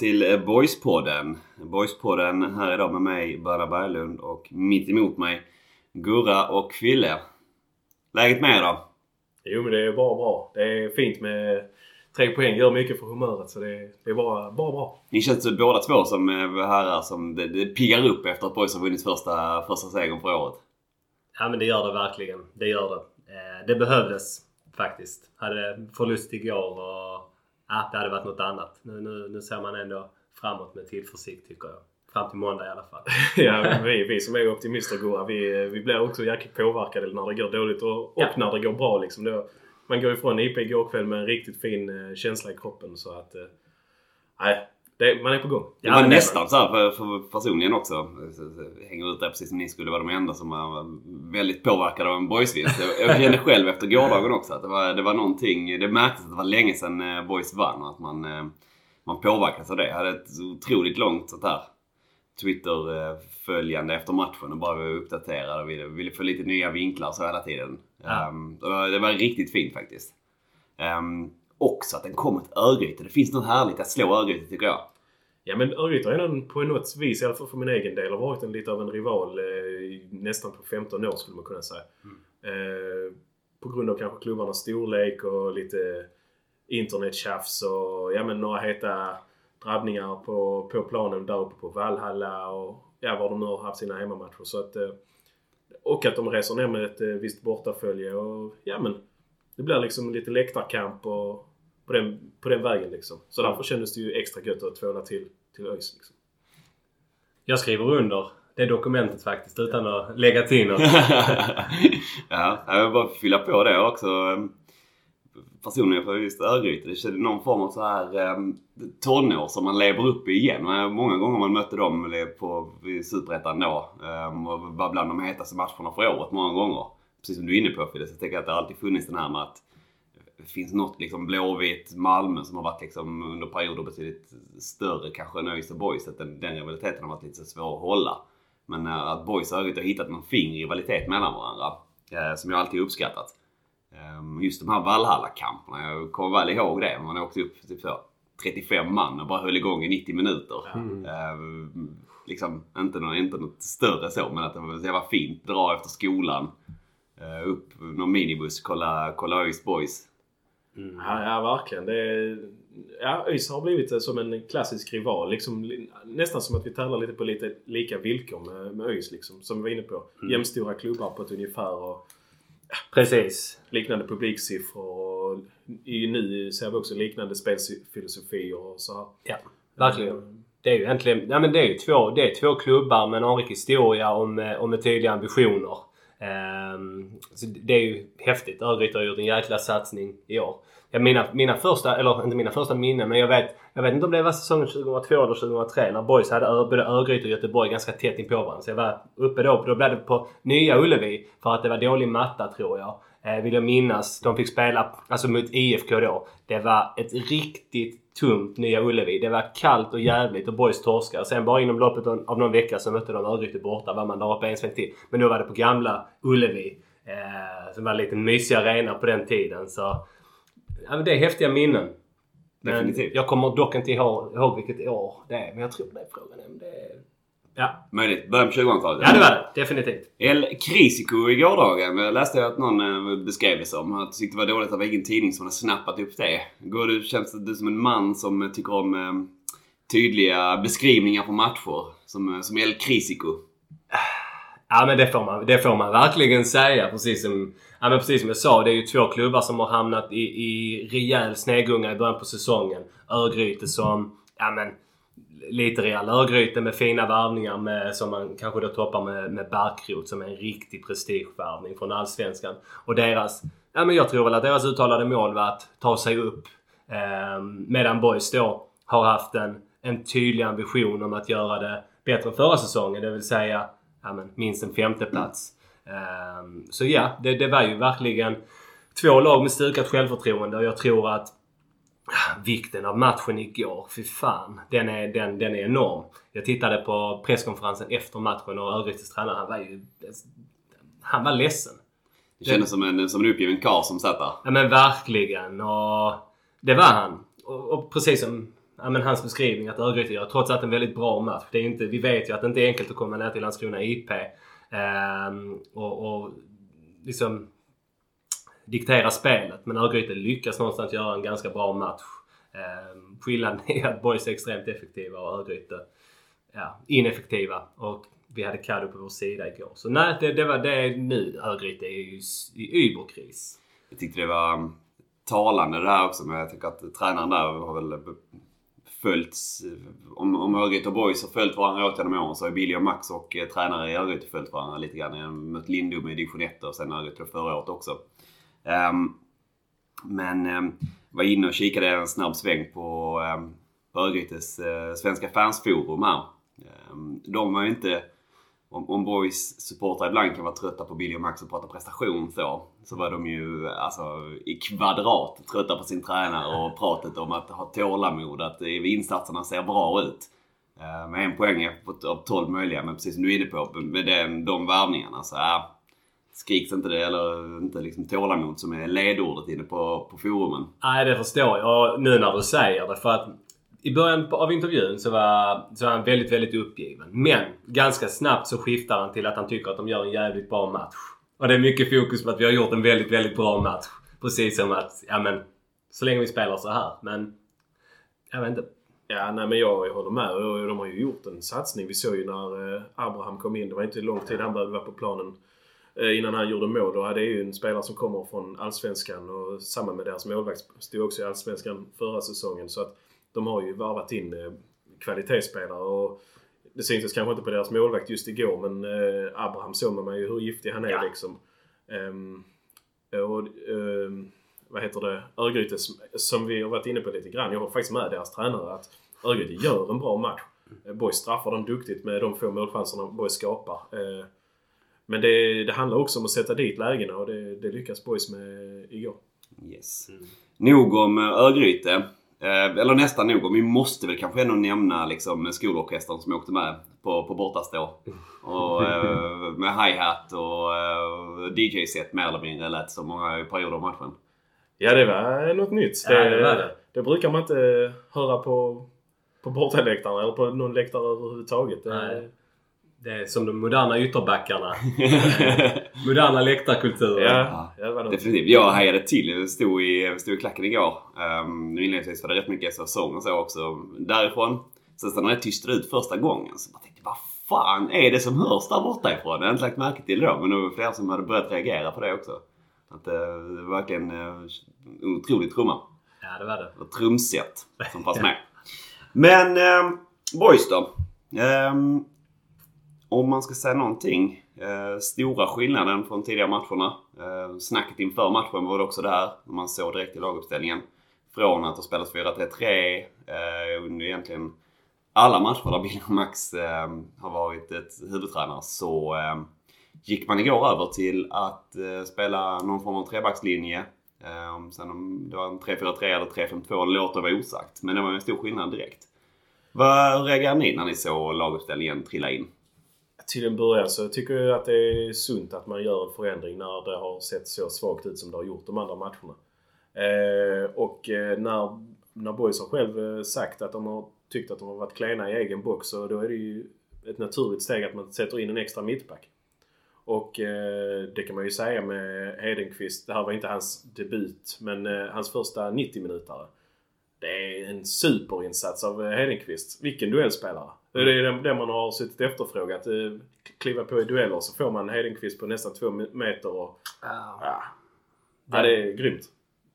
till eh, Boyspodden. Boyspodden här idag med mig, Börna Berglund och mitt emot mig Gurra och Fille. Läget med er då? Jo men det är bara bra. Det är fint med tre poäng. Gör mycket för humöret så det är, det är bara, bara bra. Ni känns båda två som eh, herrar som det, det piggar upp efter att Boys har vunnit första, första segern för året. Ja men det gör det verkligen. Det gör det. Eh, det behövdes faktiskt. Hade förlust igår och ja, det hade varit något annat. Nu, nu, nu ser man ändå framåt med tillförsikt tycker jag. Fram till måndag i alla fall. ja, vi, vi som är optimister Gurra, vi, vi blir också jäkligt påverkade när det går dåligt och, och Ja. när det går bra. Liksom. Då, man går ifrån IP igår kväll med en riktigt fin eh, känsla i kroppen. Så att... eh, Nej, det, man är på gång. Det Ja, var det- nästan så här för, för personligen också. Så- så- Hänger ut där precis som ni skulle vara de enda som var väldigt påverkade av en boysvinst. Jag, kände själv efter gårdagen också att det var, det var någonting. Det märktes att det var länge sedan eh, boys vann och att man, eh, man påverkas av det. Jag hade ett otroligt långt sånt här Twitter-följande efter matchen och bara var uppdaterad och ville, ville få lite nya vinklar så hela tiden. Ja. Det, var, det var riktigt fint faktiskt. Um, också att den kom ett Örgryte. Det finns något härligt att slå Örgryte tycker jag. Ja men Örgryte har redan på något vis, i alla fall för min egen del, har varit en, lite av en rival eh, nästan på 15 år skulle man kunna säga. Eh, på grund av kanske klubbarnas storlek och lite internettjafs och ja men några heta drabbningar på, på planen där uppe på Valhalla och ja, var de nu har haft sina hemmamatcher. Så att, eh, och att de reser ner med ett eh, visst bortafölje och ja men det blir liksom lite läktarkamp och på den, på den vägen liksom. Så därför kändes det ju extra gött att tvåla till, till ÖIS liksom. Jag skriver under det dokumentet faktiskt utan att lägga till något. ja, jag vill bara fylla på det också. Personligen för just Örgryte. Det känns någon form av så här um, tonår som man lever upp i igen. Men Många gånger man mötte dem på Superettan då. Och var bland de hetaste matcherna för året många gånger. Precis som du är inne på Fille, så jag tänker att det alltid funnits den här med att det finns något liksom Blåvitt, Malmö som har varit liksom under perioder betydligt större kanske än ÖIS och Boys. Att den, den rivaliteten har varit lite så svår att hålla. Men eh, att Örgryte har hittat någon fin rivalitet mellan varandra. eh, som jag alltid uppskattat. Eh, just de här Valhalla-kamperna. Jag kommer väl ihåg det. Man åkte upp typ så 35 man och bara höll igång i 90 minuter. Eh, liksom inte, någon, inte något större så men att det var, det var fint. Dra efter skolan. Eh, upp någon minibuss, kolla, kolla ÖIS Boys. Ja, ja verkligen. Det är, ja, ÖIS har blivit eh, som en klassisk rival. Liksom, li- nästan som att vi tävlar lite på lite lika villkor med, med ÖIS. Liksom, som vi var inne på. Jämstora klubbar på ett ungefär. Och Precis. liknande publiksiffror. Och i, nu ser vi också liknande spelfilosofier och så här. Ja, verkligen. Det är ju egentligen ja, men det är ju två, det är två klubbar med en anrik historia och med, och med tydliga ambitioner. Ehm, så det är ju häftigt. Örgryte har gjort en jäkla satsning i år. Mina, mina första, eller inte mina första minnen, men jag vet, jag vet inte om det var säsongen 2002 eller 2003 när Boys hade Ö- både Örgryte och Göteborg ganska tätt inpå varandra. Så jag var uppe då. Då blev det på Nya Ullevi för att det var dålig matta tror jag. Eh, vill jag minnas. De fick spela alltså mot IFK då. Det var ett riktigt tungt Nya Ullevi. Det var kallt och jävligt och Boys torskade. Sen bara inom loppet av någon vecka så mötte de Örgryte borta. Var man där uppe en sväng till. Men då var det på gamla Ullevi. Eh, som var en liten mysig arena på den tiden. Så ja, det är häftiga minnen. Men Definitivt. jag kommer dock inte ihåg, ihåg vilket år det är. Men jag tror det är frågan det är... Ja. Möjligt. Början på 2000-talet. ja, det var det. Definitivt. El Crisico i gårdagen Jag läste jag att någon eh, beskrev det som. Att tyckte det var dåligt att det var ingen tidning som hade snappat upp det. Går du, känns du som en man som eh, tycker om eh, tydliga beskrivningar på matcher? Som, som El Crisico. Ja men det får man, det får man verkligen säga. Precis som, ja, men precis som jag sa, det är ju två klubbar som har hamnat i, i rejäl snegunga i början på säsongen. Örgryte som, ja men lite rejäl Örgryte med fina värvningar med, som man kanske då toppar med, med Barkrot som är en riktig prestigevärvning från Allsvenskan. Och deras, ja men jag tror väl att deras uttalade mål var att ta sig upp. Eh, medan Boys då har haft en, en tydlig ambition om att göra det bättre än förra säsongen. Det vill säga ja, men, minst en femteplats. Eh, så ja, det, det var ju verkligen två lag med stukat självförtroende och jag tror att Vikten av matchen igår. Fy fan. Den är, den, den är enorm. Jag tittade på presskonferensen efter matchen och Örgrytes tränare, han var ju... Han var ledsen. Det kändes som en, som en uppgiven karl som satt där. Ja men verkligen. Och det var han. Och, och precis som ja, men hans beskrivning att Örgryte gör trots allt en väldigt bra match. Det är inte, vi vet ju att det inte är enkelt att komma ner till Landskrona IP. Ehm, och, och liksom diktera spelet. Men Örgryte lyckas någonstans göra en ganska bra match. Ehm, skillnaden är att Boys är extremt effektiva och Örgryte ja, ineffektiva. Och vi hade Kadu på vår sida igår. Så nej, det, det var det nu. Örgryte är ju i überkris. Jag tyckte det var mm, talande det här också men jag tycker att tränaren där har väl eh, följts. Eh, om, om Örgryte och Boys har följt varandra åt genom åren så har Billy och Max och eh, tränare i Örgryte följt varandra lite grann. Jag mött Lindom i division 1 och sen Örgryte förra året också. Um, men um, var inne och kikade en snabb sväng på um, Örgrytes uh, svenska fansforum här. Um, de var ju inte om, om Boys supportrar ibland kan vara trötta på Billy och Max och prata prestation så, så var de ju alltså i kvadrat trötta på sin tränare och pratet om att ha tålamod, att insatserna ser bra ut. Med en poäng av 12 möjliga, men precis som du är inne på, med den, de värvningarna så äh, skriks inte det, eller inte liksom tålamod som är ledordet inne på, på forumen. Nej, det förstår jag nu när du säger det. För att i början av intervjun så var, så var han väldigt, väldigt uppgiven. Men ganska snabbt så skiftar han till att han tycker att de gör en jävligt bra match. Och det är mycket fokus på att vi har gjort en väldigt, väldigt bra match. Precis som att, ja men, så länge vi spelar så här. Men, jag vet inte. Ja, nej men jag, jag håller med. Och de har ju gjort en satsning. Vi såg ju när eh, Abraham kom in. Det var inte lång tid han behövde vara på planen innan han gjorde mål. Och det är ju en spelare som kommer från Allsvenskan och samma med deras målvakt stod också i Allsvenskan förra säsongen. Så att de har ju varvat in eh, kvalitetsspelare och det syntes kanske inte på deras målvakt just igår men eh, Abraham såg man ju hur giftig han är ja. liksom. Um, och um, vad heter det? Örgryte som vi har varit inne på lite grann. Jag har faktiskt med deras tränare att Örgryte gör en bra match. Eh, Boys straffar dem duktigt med de få målchanserna Boys skapar. Men det, det, handlar också om att sätta dit lägena och det, det lyckas Boys med igår. Yes. Mm. Nog om Örgryte. Eh, eller nästan nog. Vi måste väl kanske ändå nämna liksom skolorkestern som åkte med på, på bortastå. Och, eh, med hi-hat och eh, DJ-set mer eller mindre lät så många perioder av matchen. Ja det var något nytt. Det, ja, det, det. det brukar man inte höra på, på bortaläktaren eller på någon läktare överhuvudtaget. Nej. Det är som de moderna ytterbackarna. moderna läktarkulturen. Ja, ja. definitivt. Jag hejade till. Jag stod i, stod i klacken igår. Um, inledningsvis var det rätt mycket säsong och så också därifrån. Sen när det tystade ut första gången så jag tänkte vad fan är det som hörs där borta ifrån? Jag har inte lagt märke till det då men det var flera som hade börjat reagera på det också. Att uh, det var verkligen uh, en otrolig trumma. Ja det var det. Och trumset som fanns med. Men um, boys då. Um, om man ska säga någonting. Eh, stora skillnaden från tidigare matcherna. Eh, snacket inför matchen var det också där. Man såg direkt i laguppställningen. Från att ha spelat 4-3-3 eh, under egentligen alla matcher där Bill Max eh, har varit ett huvudtränare så eh, gick man igår över till att eh, spela någon form av trebackslinje. Eh, sen om det var en 3-4-3 eller 3-5-2 låter vara osagt. Men det var en stor skillnad direkt. Vad reagerade ni när ni såg laguppställningen trilla in? Till en början så tycker jag att det är sunt att man gör en förändring när det har sett så svagt ut som det har gjort de andra matcherna. Eh, och eh, när, när Boys har själv eh, sagt att de har tyckt att de har varit klena i egen box så då är det ju ett naturligt steg att man sätter in en extra mittback. Och eh, det kan man ju säga med Hedenqvist. Det här var inte hans debut men eh, hans första 90 minuter. Det är en superinsats av Hedenqvist. Vilken duellspelare! Det är det, det man har suttit efterfrågat. Eh, kliva på i dueller så får man Hedenqvist på nästan två meter och... Ja. ja det är grymt.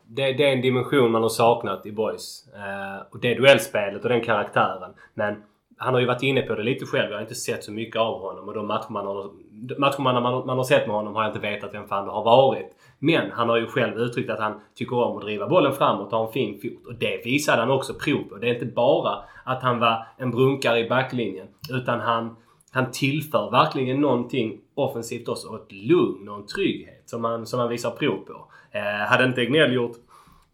Det, det, är en dimension man har saknat i Boys. Uh, och det duellspelet och den karaktären. Men han har ju varit inne på det lite själv. Jag har inte sett så mycket av honom och de matcher man har, matcher man, man, man har sett med honom har jag inte vetat vem fan det har varit. Men han har ju själv uttryckt att han tycker om att driva bollen framåt och ha en fin fot. Och det visade han också prov på. Det är inte bara att han var en brunkare i backlinjen. Utan han, han tillför verkligen någonting offensivt också. Och ett lugn och en trygghet som han, som han visar prov på. Eh, hade inte Egnell gjort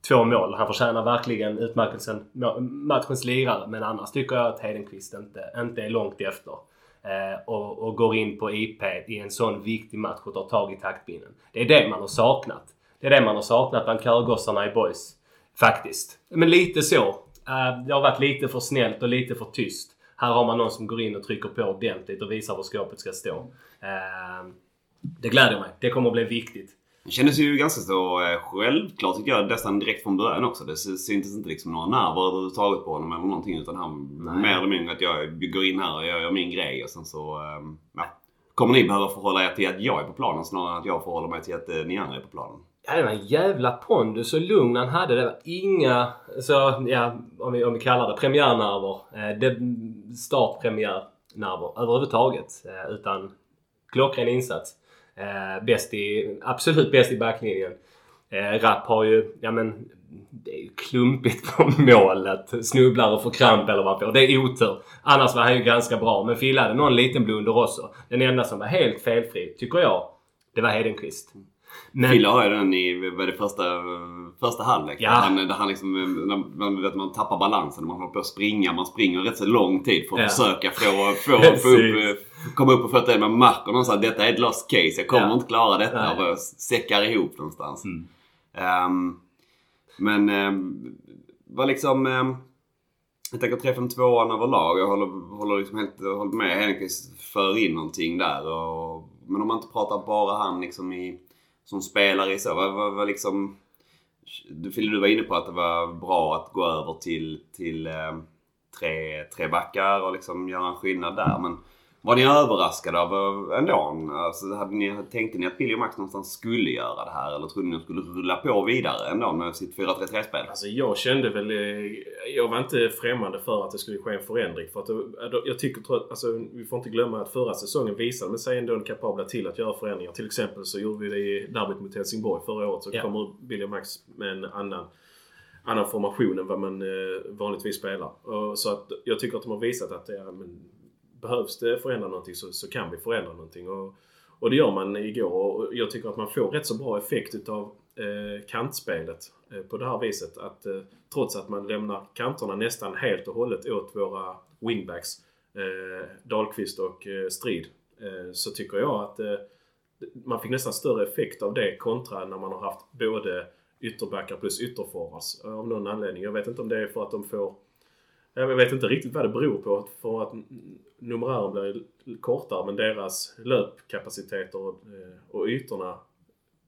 två mål. Han förtjänar verkligen utmärkelsen matchens lirare. Men annars tycker jag att Hedenqvist inte, inte är långt efter. Eh, och, och, går in på IP i en sån viktig match och tar tag i taktpinnen. Det är det man har saknat. Det är det man har saknat bland körgossarna i boys. Faktiskt. Men lite så. Eh, det har varit lite för snällt och lite för tyst. Här har man någon som går in och trycker på ordentligt och visar var skåpet ska stå. Eh, det gläder mig. Det kommer att bli viktigt. Det kändes ju ganska så eh, självklart tycker jag nästan direkt från början också. Det syntes inte liksom några nerver överhuvudtaget på honom eller någonting utan han Nej. mer eller mindre att jag går in här och jag gör min grej och sen så ehm, ja, kommer ni behöva förhålla er till att jag är på planen snarare än att jag förhåller mig till att eh, ni andra är på planen. Ja, det var en jävla pondus och lugn han hade. Det var inga, så, ja, om, vi, om vi kallar det premiärnerver. Eh, startpremiärnerver överhuvudtaget. Utan klockren insats. Eh, bäst i, absolut bäst i backlinjen. Eh, Rapp har ju, ja men det är ju klumpigt på målet. Snubblar och får kramp eller vad på. Det är otur. Annars var han ju ganska bra. Men Fille hade någon liten blunder också. Den enda som var helt felfri, tycker jag, det var Hedenqvist. Men... Fille har ju den i vad det första, första halvlek. Ja. Han, där han liksom, man, vet, man tappar balansen. Man håller på att springa. Man springer rätt så lång tid för att ja. försöka få, få, få upp, komma upp på fötterna. Man märker någonstans att detta är ett lost case. Jag kommer ja. inte klara detta. Nej. Och säckar ihop någonstans. Mm. Um, men um, var liksom... Um, jag tänker 3-5-2an överlag. Jag håller, håller liksom helt håller med Henriks för in någonting där. Och, men om man inte pratar bara han liksom i som spelare i så? Vad, vad, vad liksom... Du, Fille, du var inne på att det var bra att gå över till, till eh, tre, tre backar och liksom göra en skillnad där. Men var ni överraskade av ändå? Alltså, hade ni, tänkte ni att Billy och Max någonstans skulle göra det här? Eller trodde ni att de skulle rulla på vidare ändå med sitt 4-3-3-spel? Alltså jag kände väl... Eh, jag var inte främmande för att det skulle ske en förändring. För att eh, jag tycker... Alltså, vi får inte glömma att förra säsongen visade sig ändå kapabla till att göra förändringar. Till exempel så gjorde vi det i derbyt mot Helsingborg förra året. Så ja. kommer Billy och Max med en annan annan formation än vad man eh, vanligtvis spelar. så att jag tycker att de har visat att det är, men, behövs det förändra någonting så, så kan vi förändra någonting. Och, och det gör man igår och jag tycker att man får rätt så bra effekt utav eh, kantspelet eh, på det här viset. Att eh, trots att man lämnar kanterna nästan helt och hållet åt våra wingbacks, eh, Dahlqvist och eh, Strid, eh, så tycker jag att eh, man fick nästan större effekt av det kontra när man har haft både ytterbackar plus ytterforwards eh, av någon anledning. Jag vet inte om det är för att de får jag vet inte riktigt vad det beror på. För att numerären blir kortare men deras löpkapacitet och, eh, och ytorna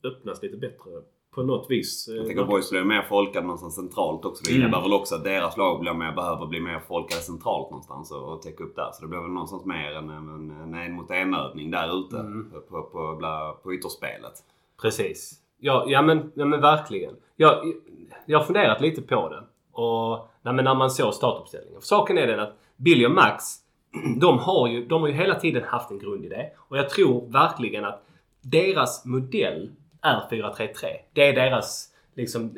öppnas lite bättre på något vis. Jag tänker att Boys blir mer folkade någonstans centralt också. Det mm. innebär väl också att deras lag blir mer, behöver bli mer folkade centralt någonstans och, och täcka upp där. Så det blir väl någonstans mer en, en, en, en mot en övning där ute mm. på, på, på, på ytterspelet. Precis. Ja, ja, men, ja men verkligen. Jag, jag har funderat lite på det. Och nej, när man såg startuppställningen. För saken är den att Billy och Max, de har, ju, de har ju hela tiden haft en grundidé. Och jag tror verkligen att deras modell är 4-3-3. Det är deras, liksom,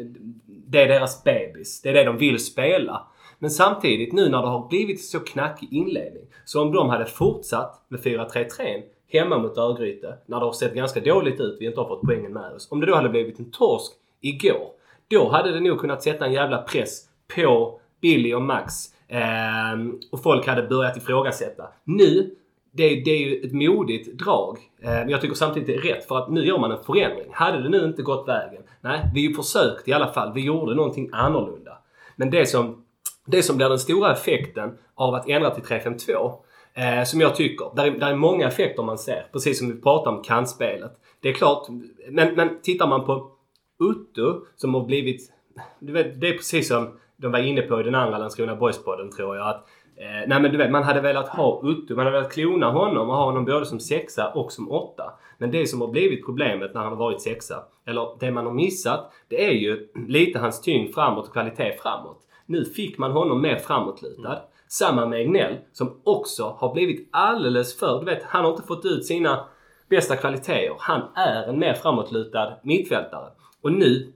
det är deras bebis. Det är det de vill spela. Men samtidigt nu när det har blivit så knackig inledning. Så om de hade fortsatt med 4-3-3 hemma mot Örgryte när det har sett ganska dåligt ut, vi inte har fått poängen med oss. Om det då hade blivit en torsk igår då hade det nog kunnat sätta en jävla press på Billy och Max. Eh, och folk hade börjat ifrågasätta. Nu, det, det är ju ett modigt drag. Eh, men jag tycker samtidigt det är rätt för att nu gör man en förändring. Hade det nu inte gått vägen? Nej, vi försökte i alla fall. Vi gjorde någonting annorlunda. Men det som, det som blir den stora effekten av att ändra till 352 eh, som jag tycker, där är, där är många effekter man ser. Precis som vi pratar om kantspelet. Det är klart, men, men tittar man på Utto som har blivit... Du vet, det är precis som de var inne på i den andra Landskrona Boys-podden tror jag. Att, eh, nej men du vet, man hade velat ha Utto. Man hade velat klona honom och ha honom både som sexa och som åtta. Men det som har blivit problemet när han har varit sexa, eller det man har missat, det är ju lite hans tyngd framåt och kvalitet framåt. Nu fick man honom mer framåtlutad. Mm. Samma med Egnell som också har blivit alldeles för... Du vet, han har inte fått ut sina bästa kvaliteter. Han är en mer framåtlutad mittfältare. Och nu,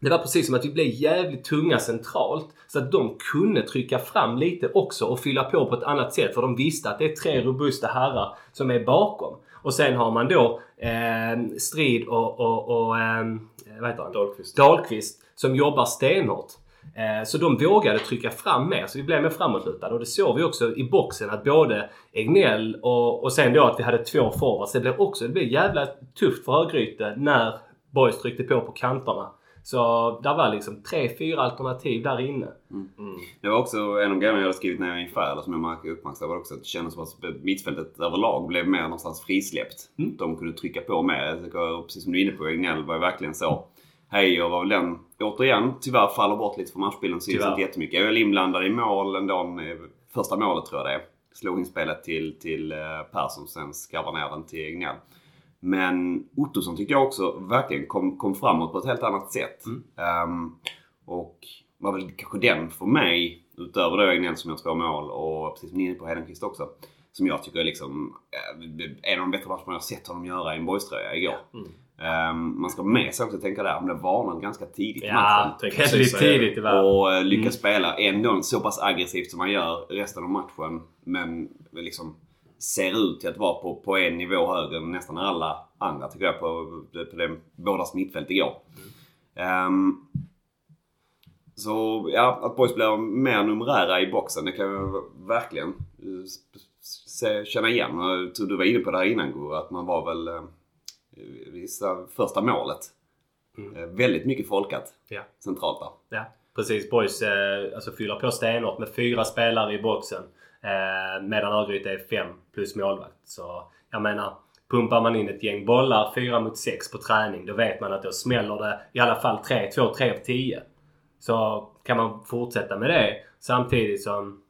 det var precis som att vi blev jävligt tunga centralt. Så att de kunde trycka fram lite också och fylla på på ett annat sätt. För de visste att det är tre robusta herrar som är bakom. Och sen har man då eh, Strid och, och, och eh, vad heter han? Dahlqvist. Dahlqvist som jobbar stenhårt. Eh, Så de vågade trycka fram mer, så vi blev mer framåtlutade. Och det såg vi också i boxen att både Egnell och, och sen då att vi hade två forwards. Det blev också det blev jävla tufft för Örgryte när Boys tryckte på på kanterna. Så där var liksom tre, fyra alternativ där inne. Det var också en av grejerna jag hade skrivit gick inför, eller som jag uppmärksammade också, att det kändes som att mittfältet överlag blev mer någonstans frisläppt. De kunde trycka på mer. Precis som du är inne på, Egnell var ju verkligen så. Heijer var väl den, återigen, tyvärr faller bort lite från matchbilden. Syns inte jättemycket. Jag är väl inblandad i mål ändå. eh, Första målet tror jag det är. Slog inspelet till, till eh, Persson, sen skarvar ner den till Egnell. Men Ottosson tycker jag också verkligen kom, kom framåt på ett helt annat sätt. Ehm, och var väl kanske den för mig, utöver då Egnell som gör två mål och precis som ni är inne på Hedenqvist också. Som jag tycker är liksom eh, en av de bättre matcherna jag sett honom göra i en boyströja igår. Ehm, man ska med sig också tänka där, han blev varnad ganska tidigt i matchen. Ja, precis väldigt tidigt tyvärr. Och eh, lyckas spela ändå så pass aggressivt som man gör resten av matchen. Men liksom ser ut till att vara på, på en nivå högre än nästan alla andra tycker jag på, på det, bådas mittfält igår. Ehm, så ja, att boys blir mer numerära i boxen det kan jag verkligen eh, se, känna igen. Jag tror du var inne på det här innan Gurra, att man var väl eh, vissa första målet. Eh, väldigt mycket folkat Ja. centralt där. Ja, precis. Boys eh, alltså fyller på stenhårt med fyra spelare i boxen. Eh, medan Örgryte är fem plus målvakt. Så jag menar, pumpar man in ett gäng bollar fyra mot sex på träning då vet man att då smäller det i alla fall 3, 2, 3 på 10. Så kan man fortsätta med det samtidigt som,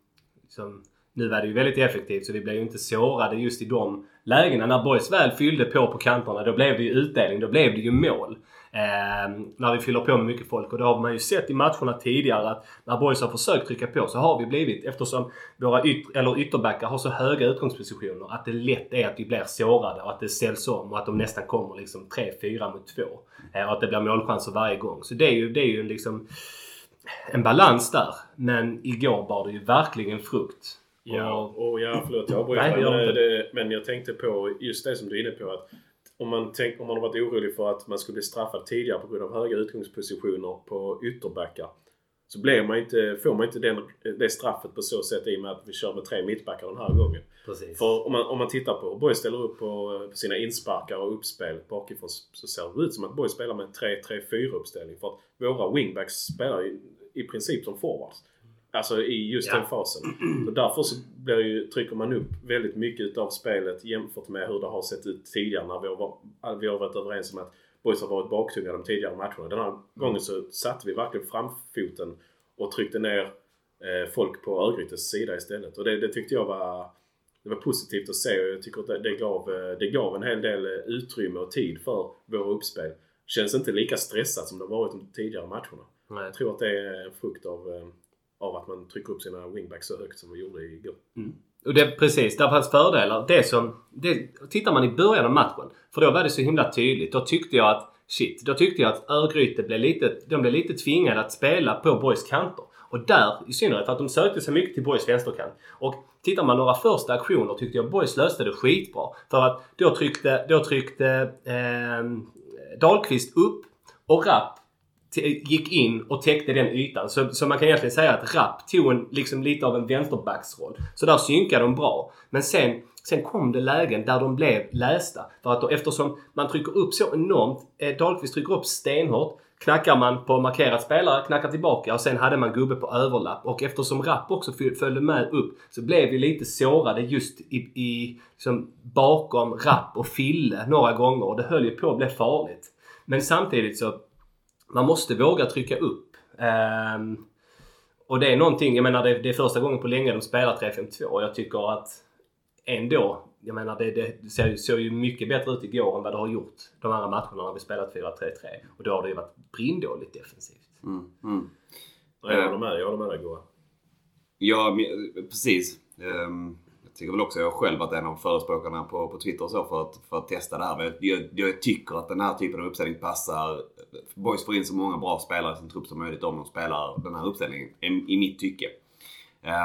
som nu var det ju väldigt effektivt så vi blev ju inte sårade just i de lägena. När Boys väl fyllde på på kanterna då blev det ju utdelning. Då blev det ju mål. Eh, när vi fyller på med mycket folk. Och det har man ju sett i matcherna tidigare att när Boys har försökt trycka på så har vi blivit, eftersom våra yt- eller ytterbackar har så höga utgångspositioner, att det lätt är att vi blir sårade och att det ställs om och att de nästan kommer liksom 3-4 mot 2. Eh, och att det blir målchanser varje gång. Så det är ju, det är ju en liksom en balans där. Men igår bar det ju verkligen frukt. Ja, Och, ja, förlåt jag avbryter. men jag tänkte på just det som du är inne på. att om man, tänk, om man har varit orolig för att man skulle bli straffad tidigare på grund av höga utgångspositioner på ytterbackar. Så blir man inte, får man inte den, det straffet på så sätt i och med att vi kör med tre mittbackar den här gången. precis. För om man, om man tittar på hur Boys ställer upp på, på sina insparkar och uppspel bakifrån så ser det ut som att Boys spelar med en 3-3-4 uppställning. För att våra wingbacks spelar i, i princip som forwards. Alltså i just Ja. den fasen. Så därför så blir ju, trycker man upp väldigt mycket utav spelet jämfört med hur det har sett ut tidigare när vi har, var- vi har varit överens om att Boys har varit baktunga de tidigare matcherna. Den här gången så satte vi verkligen framfoten och tryckte ner eh, folk på Örgrytes sida istället. Och det, det tyckte jag var det var positivt att se och jag tycker att det, det, gav, eh, det gav en hel del eh, utrymme och tid för våra uppspel. Känns inte lika stressat som det varit de tidigare matcherna. Nej. Jag tror att det är en frukt av, eh, av att man trycker upp sina wingbacks så högt som vi gjorde igår. Mm. Och det, precis, där fanns fördelar. Det som... Det, tittar man i början av matchen, för då var det så himla tydligt. Då tyckte jag att... Shit, då tyckte jag att Örgryte blev lite... De blev lite tvingade att spela på Boys kanter. Och där, i synnerhet för att de sökte sig mycket till Boys vänsterkant. Och tittar man några första aktioner tyckte jag Boys löste det skitbra. För att då tryckte, då tryckte eh, Dahlqvist upp och Rapp gick in och täckte den ytan. Så, så man kan egentligen säga att Rapp tog en, liksom lite av en vänsterbacksroll. Så där synkade de bra. Men sen, sen kom det lägen där de blev lästa. För att då, eftersom man trycker upp så enormt. Eh, Dahlqvist trycker upp stenhårt. Knackar man på markerad spelare, knackar tillbaka och sen hade man gubbe på överlapp. Och eftersom Rapp också följde med upp så blev vi lite sårade just i, i liksom bakom Rapp och Fille några gånger. Och det höll ju på att bli farligt. Men samtidigt så man måste våga trycka upp. Ehm, och det är någonting, jag menar det, det är första gången på länge de spelar 3-5-2 och jag tycker att ändå, jag menar det, det ser, ju- såg ju mycket bättre ut igår än vad det har gjort de andra matcherna när vi spelat 4-3-3. Och då har det ju varit brindåligt defensivt. Mm, mm. Ja, jag håller med, jag håller med dig Goa. Ja, men- precis. Ehm, Jag tycker väl också jag själv varit en av förespråkarna på, på Twitter och så för att, för att testa det här. Men Jag, jag tycker att den här typen av uppställning passar. Boys får in så många bra spelare i sin trupp som möjligt om de spelar den här uppställningen. I, i mitt tycke.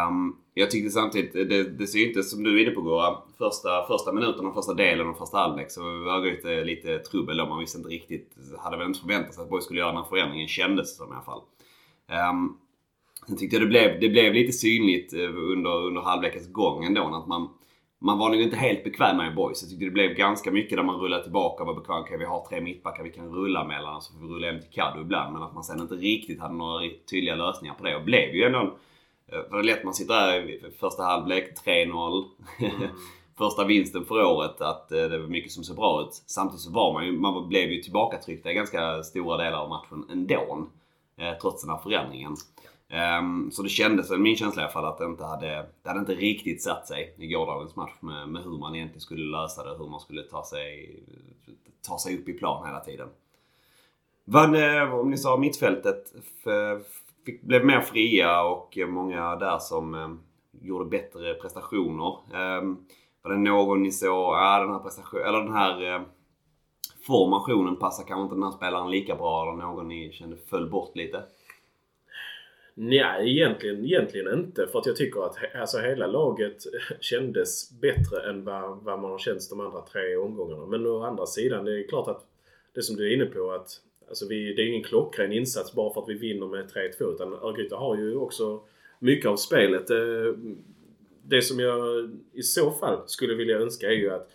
Um, Jag tyckte samtidigt, det, det syntes som du är inne på Gora, första, första minuten och första delen och första halvlek så var det lite trubbel då. Man visste inte riktigt, hade väl inte förväntat sig att Boys skulle göra den här förändringen kändes det som i alla fall. Um, sen tyckte jag det blev, det blev lite synligt eh, under, under halvlekens gång ändå att man man var nog inte helt bekväm med boys. Jag tyckte det blev ganska mycket där man rullade tillbaka och var bekväm. Okej, vi har tre mittbackar vi kan rulla mellan. Så får vi rulla hem till Kaddo ibland. Men att man sen inte riktigt hade några tydliga lösningar på det. Och blev ju ändå... Eh, för det är lätt man sitter där i första halvlek, 3-0. Mm. första vinsten för året. Att eh, det var mycket som såg bra ut. Samtidigt så var man ju... Man blev ju tillbakatryckta i ganska stora delar av matchen ändå. Eh, trots den här förändringen. Um, så det kändes, min känsla i alla fall, att det inte hade, det hade inte riktigt satt sig i gårdagens match med, med hur man egentligen skulle lösa det. Hur man skulle ta sig, ta sig upp i plan hela tiden. Vann, eh, om ni sa mittfältet, fick, blev mer fria och många där som um, gjorde bättre prestationer. Um, var det någon ni såg, ja den här prestationen, eller den här uh, formationen passar kanske inte den här spelaren lika bra eller någon ni kände föll bort lite? Nej, egentligen, egentligen inte. För att jag tycker att alltså, hela laget kändes bättre än vad, vad man har känt de andra tre omgångarna. Men å andra sidan, det är klart att det som du är inne på att alltså, vi, det är ingen klockren insats bara för att vi vinner med 3-2. Utan Örgryte har ju också mycket av spelet. Eh, det som jag i så fall skulle vilja önska är ju att,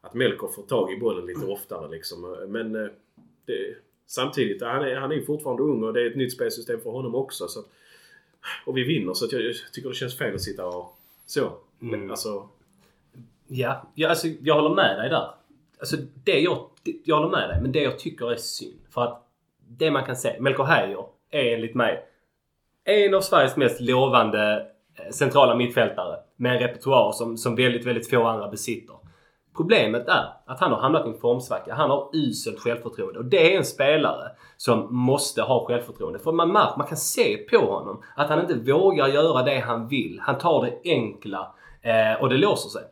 att Melker får tag i bollen lite oftare liksom. Men eh, det, samtidigt, han är, han är fortfarande ung och det är ett nytt spelsystem för honom också. Så att, och vi vinner så jag, jag, tycker det känns fel att sitta och så. Mm. alltså... Ja, ja alltså, jag håller med dig där. Alltså, det jag, jag håller med dig, men det jag tycker är synd. För att det man kan se, Melker Heijer är enligt mig en av Sveriges mest lovande eh, centrala mittfältare med en repertoar som, som väldigt, väldigt få andra besitter. Problemet är att han har hamnat i en formsvacka. Han har uselt självförtroende. Och det är en spelare som måste ha självförtroende. För man märker, man kan se på honom att han inte vågar göra det han vill. Han tar det enkla eh, och det låser sig.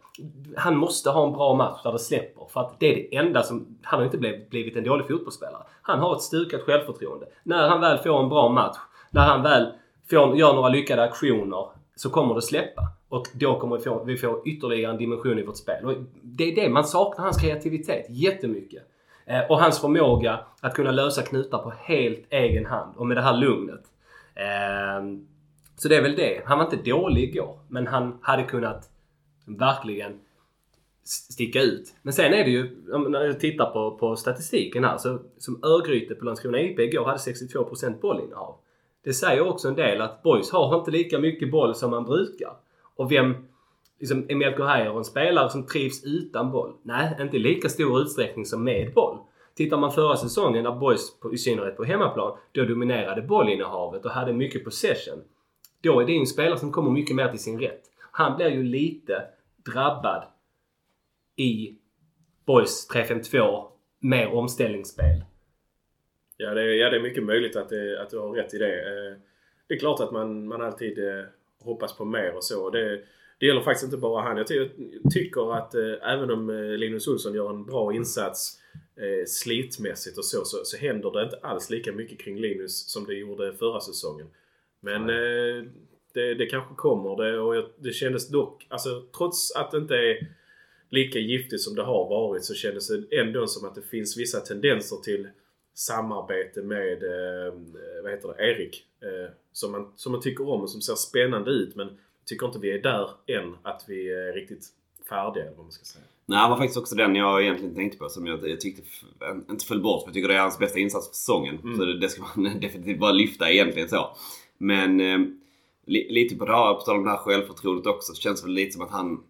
Han måste ha en bra match där det släpper. För att det är det enda som... Han har inte blivit, blivit en dålig fotbollsspelare. Han har ett stukat självförtroende. När han väl får en bra match, när han väl får, gör några lyckade aktioner, så kommer det släppa. Och då kommer vi få, vi få ytterligare en dimension i vårt spel. Och det är det, man saknar hans kreativitet jättemycket. Eh, och hans förmåga att kunna lösa knutar på helt egen hand och med det här lugnet. Eh, så det är väl det. Han var inte dålig igår, men han hade kunnat verkligen sticka ut. Men sen är det ju, när jag tittar på, på statistiken här, så som Örgryte på Landskrona IP igår hade 62% bollinnehav. Det säger också en del att Boys har inte lika mycket boll som man brukar. Och vem... Liksom, är Melker en spelare som trivs utan boll? Nej, inte i lika stor utsträckning som med boll. Tittar man förra säsongen när Boys, i synnerhet på hemmaplan, då dominerade bollinnehavet och hade mycket possession. Då är det en spelare som kommer mycket mer till sin rätt. Han blir ju lite drabbad i Boys 3-5-2 mer omställningsspel. Ja det, är, ja, det är mycket möjligt att, det, att du har rätt i det. Eh, det är klart att man, man alltid eh, hoppas på mer och så. Det, det gäller faktiskt inte bara han. Jag, ty tycker att eh, även om eh, Linus Olsson gör en bra insats eh, slitmässigt och så, så, så händer det inte alls lika mycket kring Linus som det gjorde förra säsongen. Men eh, det, det kanske kommer det och jag, det kändes dock, alltså trots att det inte är lika giftigt som det har varit så kändes det ändå som att det finns vissa tendenser till samarbete med eh, vad heter det, Erik. Eh, som, man, som man tycker om och som ser spännande ut men tycker inte vi är där än att vi är riktigt färdiga eller vad man ska säga. Nej, det var faktiskt också den jag egentligen tänkte på som jag, jag tyckte inte föll bort. För jag tycker det är hans bästa insats för säsongen. Mm. Så det, det, ska man definitivt bara lyfta egentligen så. Men eh, li, lite på det här, på tal om det här självförtroendet också, så känns det väl lite som att han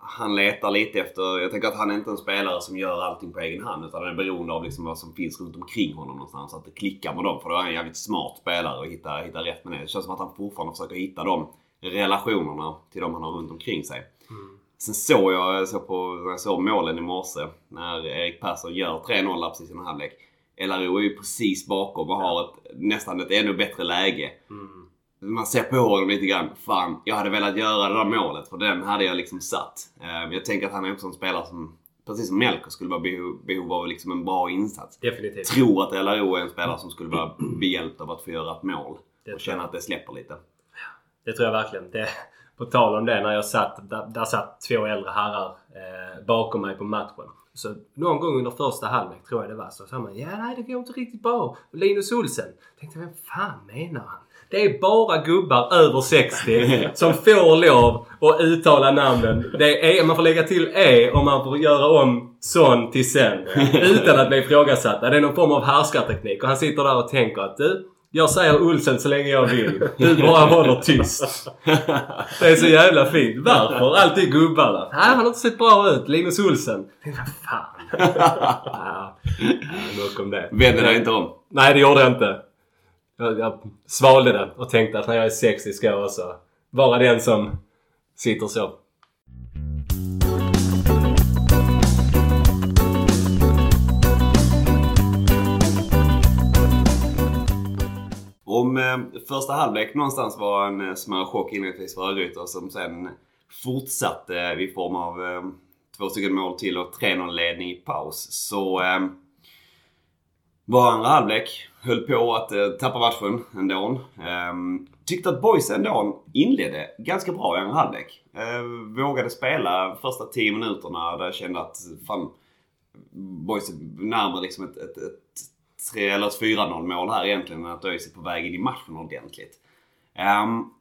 han letar lite efter, jag tänker att han är inte en spelare som gör allting på egen hand utan han är beroende av liksom vad som finns runt omkring honom någonstans. Så att det klickar med dem. För då är han en jävligt smart spelare och hittar, hittar rätt med det. Det känns som att han fortfarande försöker hitta de relationerna till de han har runt omkring sig. Mm. Sen såg jag, såg på, jag såg målen i morse när Erik Persson gör 3-0 precis i halvlek. LRO är ju precis bakom och har ett, nästan ett ännu bättre läge. Mm man ser på honom lite grann. Fan, jag hade velat göra det där målet för den hade jag liksom satt. Eh, jag tänker att han är också en spelare som, precis som Melker, skulle vara behov, behov av liksom en bra insats. Definitivt. Tror att LRO är en spelare som skulle vara behjälpt av att få göra ett mål. Och känna att det släpper lite. Det tror jag verkligen. Det, på tal om det, när jag satt, där, där satt två äldre herrar eh, bakom mig på matchen. Så någon gång under första halvlek tror jag det var så sa man ja nej det går inte riktigt bra. Linus Olsen. Tänkte vem fan menar han? Det är bara gubbar över 60 som får lov att uttala namnen. Det är, man får lägga till E och man får göra om son till sen. Utan att bli ifrågasatta. Det är någon form av härskarteknik. Och han sitter där och tänker att du, jag säger Olsen så länge jag vill. Du bara håller tyst. Det är så jävla fint. Varför? Alltid gubbarna. Nej, han har inte sett bra ut. Linus Olsen. Vad fan. Ja, nog om det. Vände dig inte om? Nej, det gjorde jag inte. Jag, jag svalde det och tänkte att när jag är 60 ska jag också vara den som sitter så. Om eh, första halvlek någonstans var en eh, smärre chock inledningsvis för Örgryte som sen fortsatte i form av eh, två stycken mål till och 3-0 ledning i paus. Så eh, var andra halvlek höll på att eh, tappa matchen ändå. Eh, tyckte att boys ändå inledde ganska bra i andra halvlek. Eh, vågade spela första 10 minuterna där jag kände att fan, boys är närmare liksom ett, ett, ett 3 eller ett 4-0 mål här egentligen än att ÖIS är på väg in i matchen ordentligt. Um,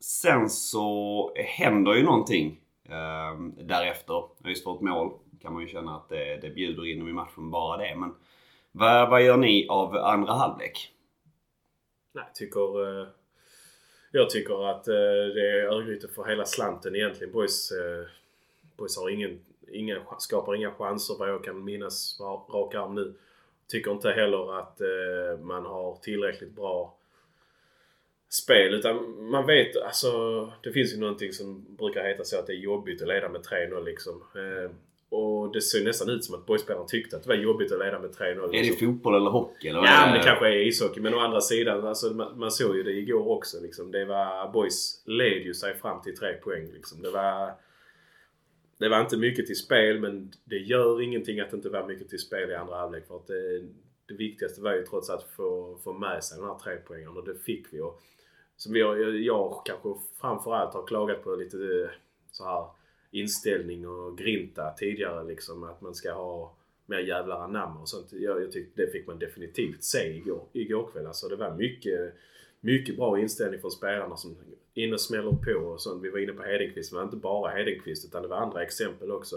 sen så händer ju någonting um, därefter. ÖIS får ett mål. kan man ju känna att det, det bjuder in dem i matchen bara det. Men vad, vad gör ni av andra halvlek? Nej, jag tycker... Eh, jag tycker att eh, det är Örgryte för hela slanten egentligen. Boys, eh, boys har ingen, ingen, skapar inga chanser vad jag kan minnas rak arm nu. Tycker inte heller att man har tillräckligt bra spel. Utan man vet, alltså det finns ju någonting som brukar heta så att det är jobbigt att leda med 3-0 liksom. Och det ser nästan ut som att boyspelaren tyckte att det var jobbigt att leda med 3-0. Är det liksom. fotboll eller hockey? Eller Ja, men det kanske är ishockey. Men å andra sidan, alltså, man, man såg ju det igår också. Liksom. Det var, boys led ju sig fram till tre poäng. Liksom. Det var... Det var inte mycket till spel men det gör ingenting att det inte var mycket till spel i andra halvlek. För att det, det viktigaste var ju trots allt att få, få med sig den här trepoängaren och det fick vi. Och, som vi jag kanske framförallt har klagat på lite så här inställning och grinta tidigare liksom. Att man ska ha mer jävlar anamma och sånt. Jag, jag tyckte det fick man definitivt se igår, igår kväll. Alltså det var mycket, mycket bra inställning från spelarna som in och smäller på och sånt. Vi var inne på Hedenqvist, men det var inte bara Hedenqvist utan det var andra exempel också.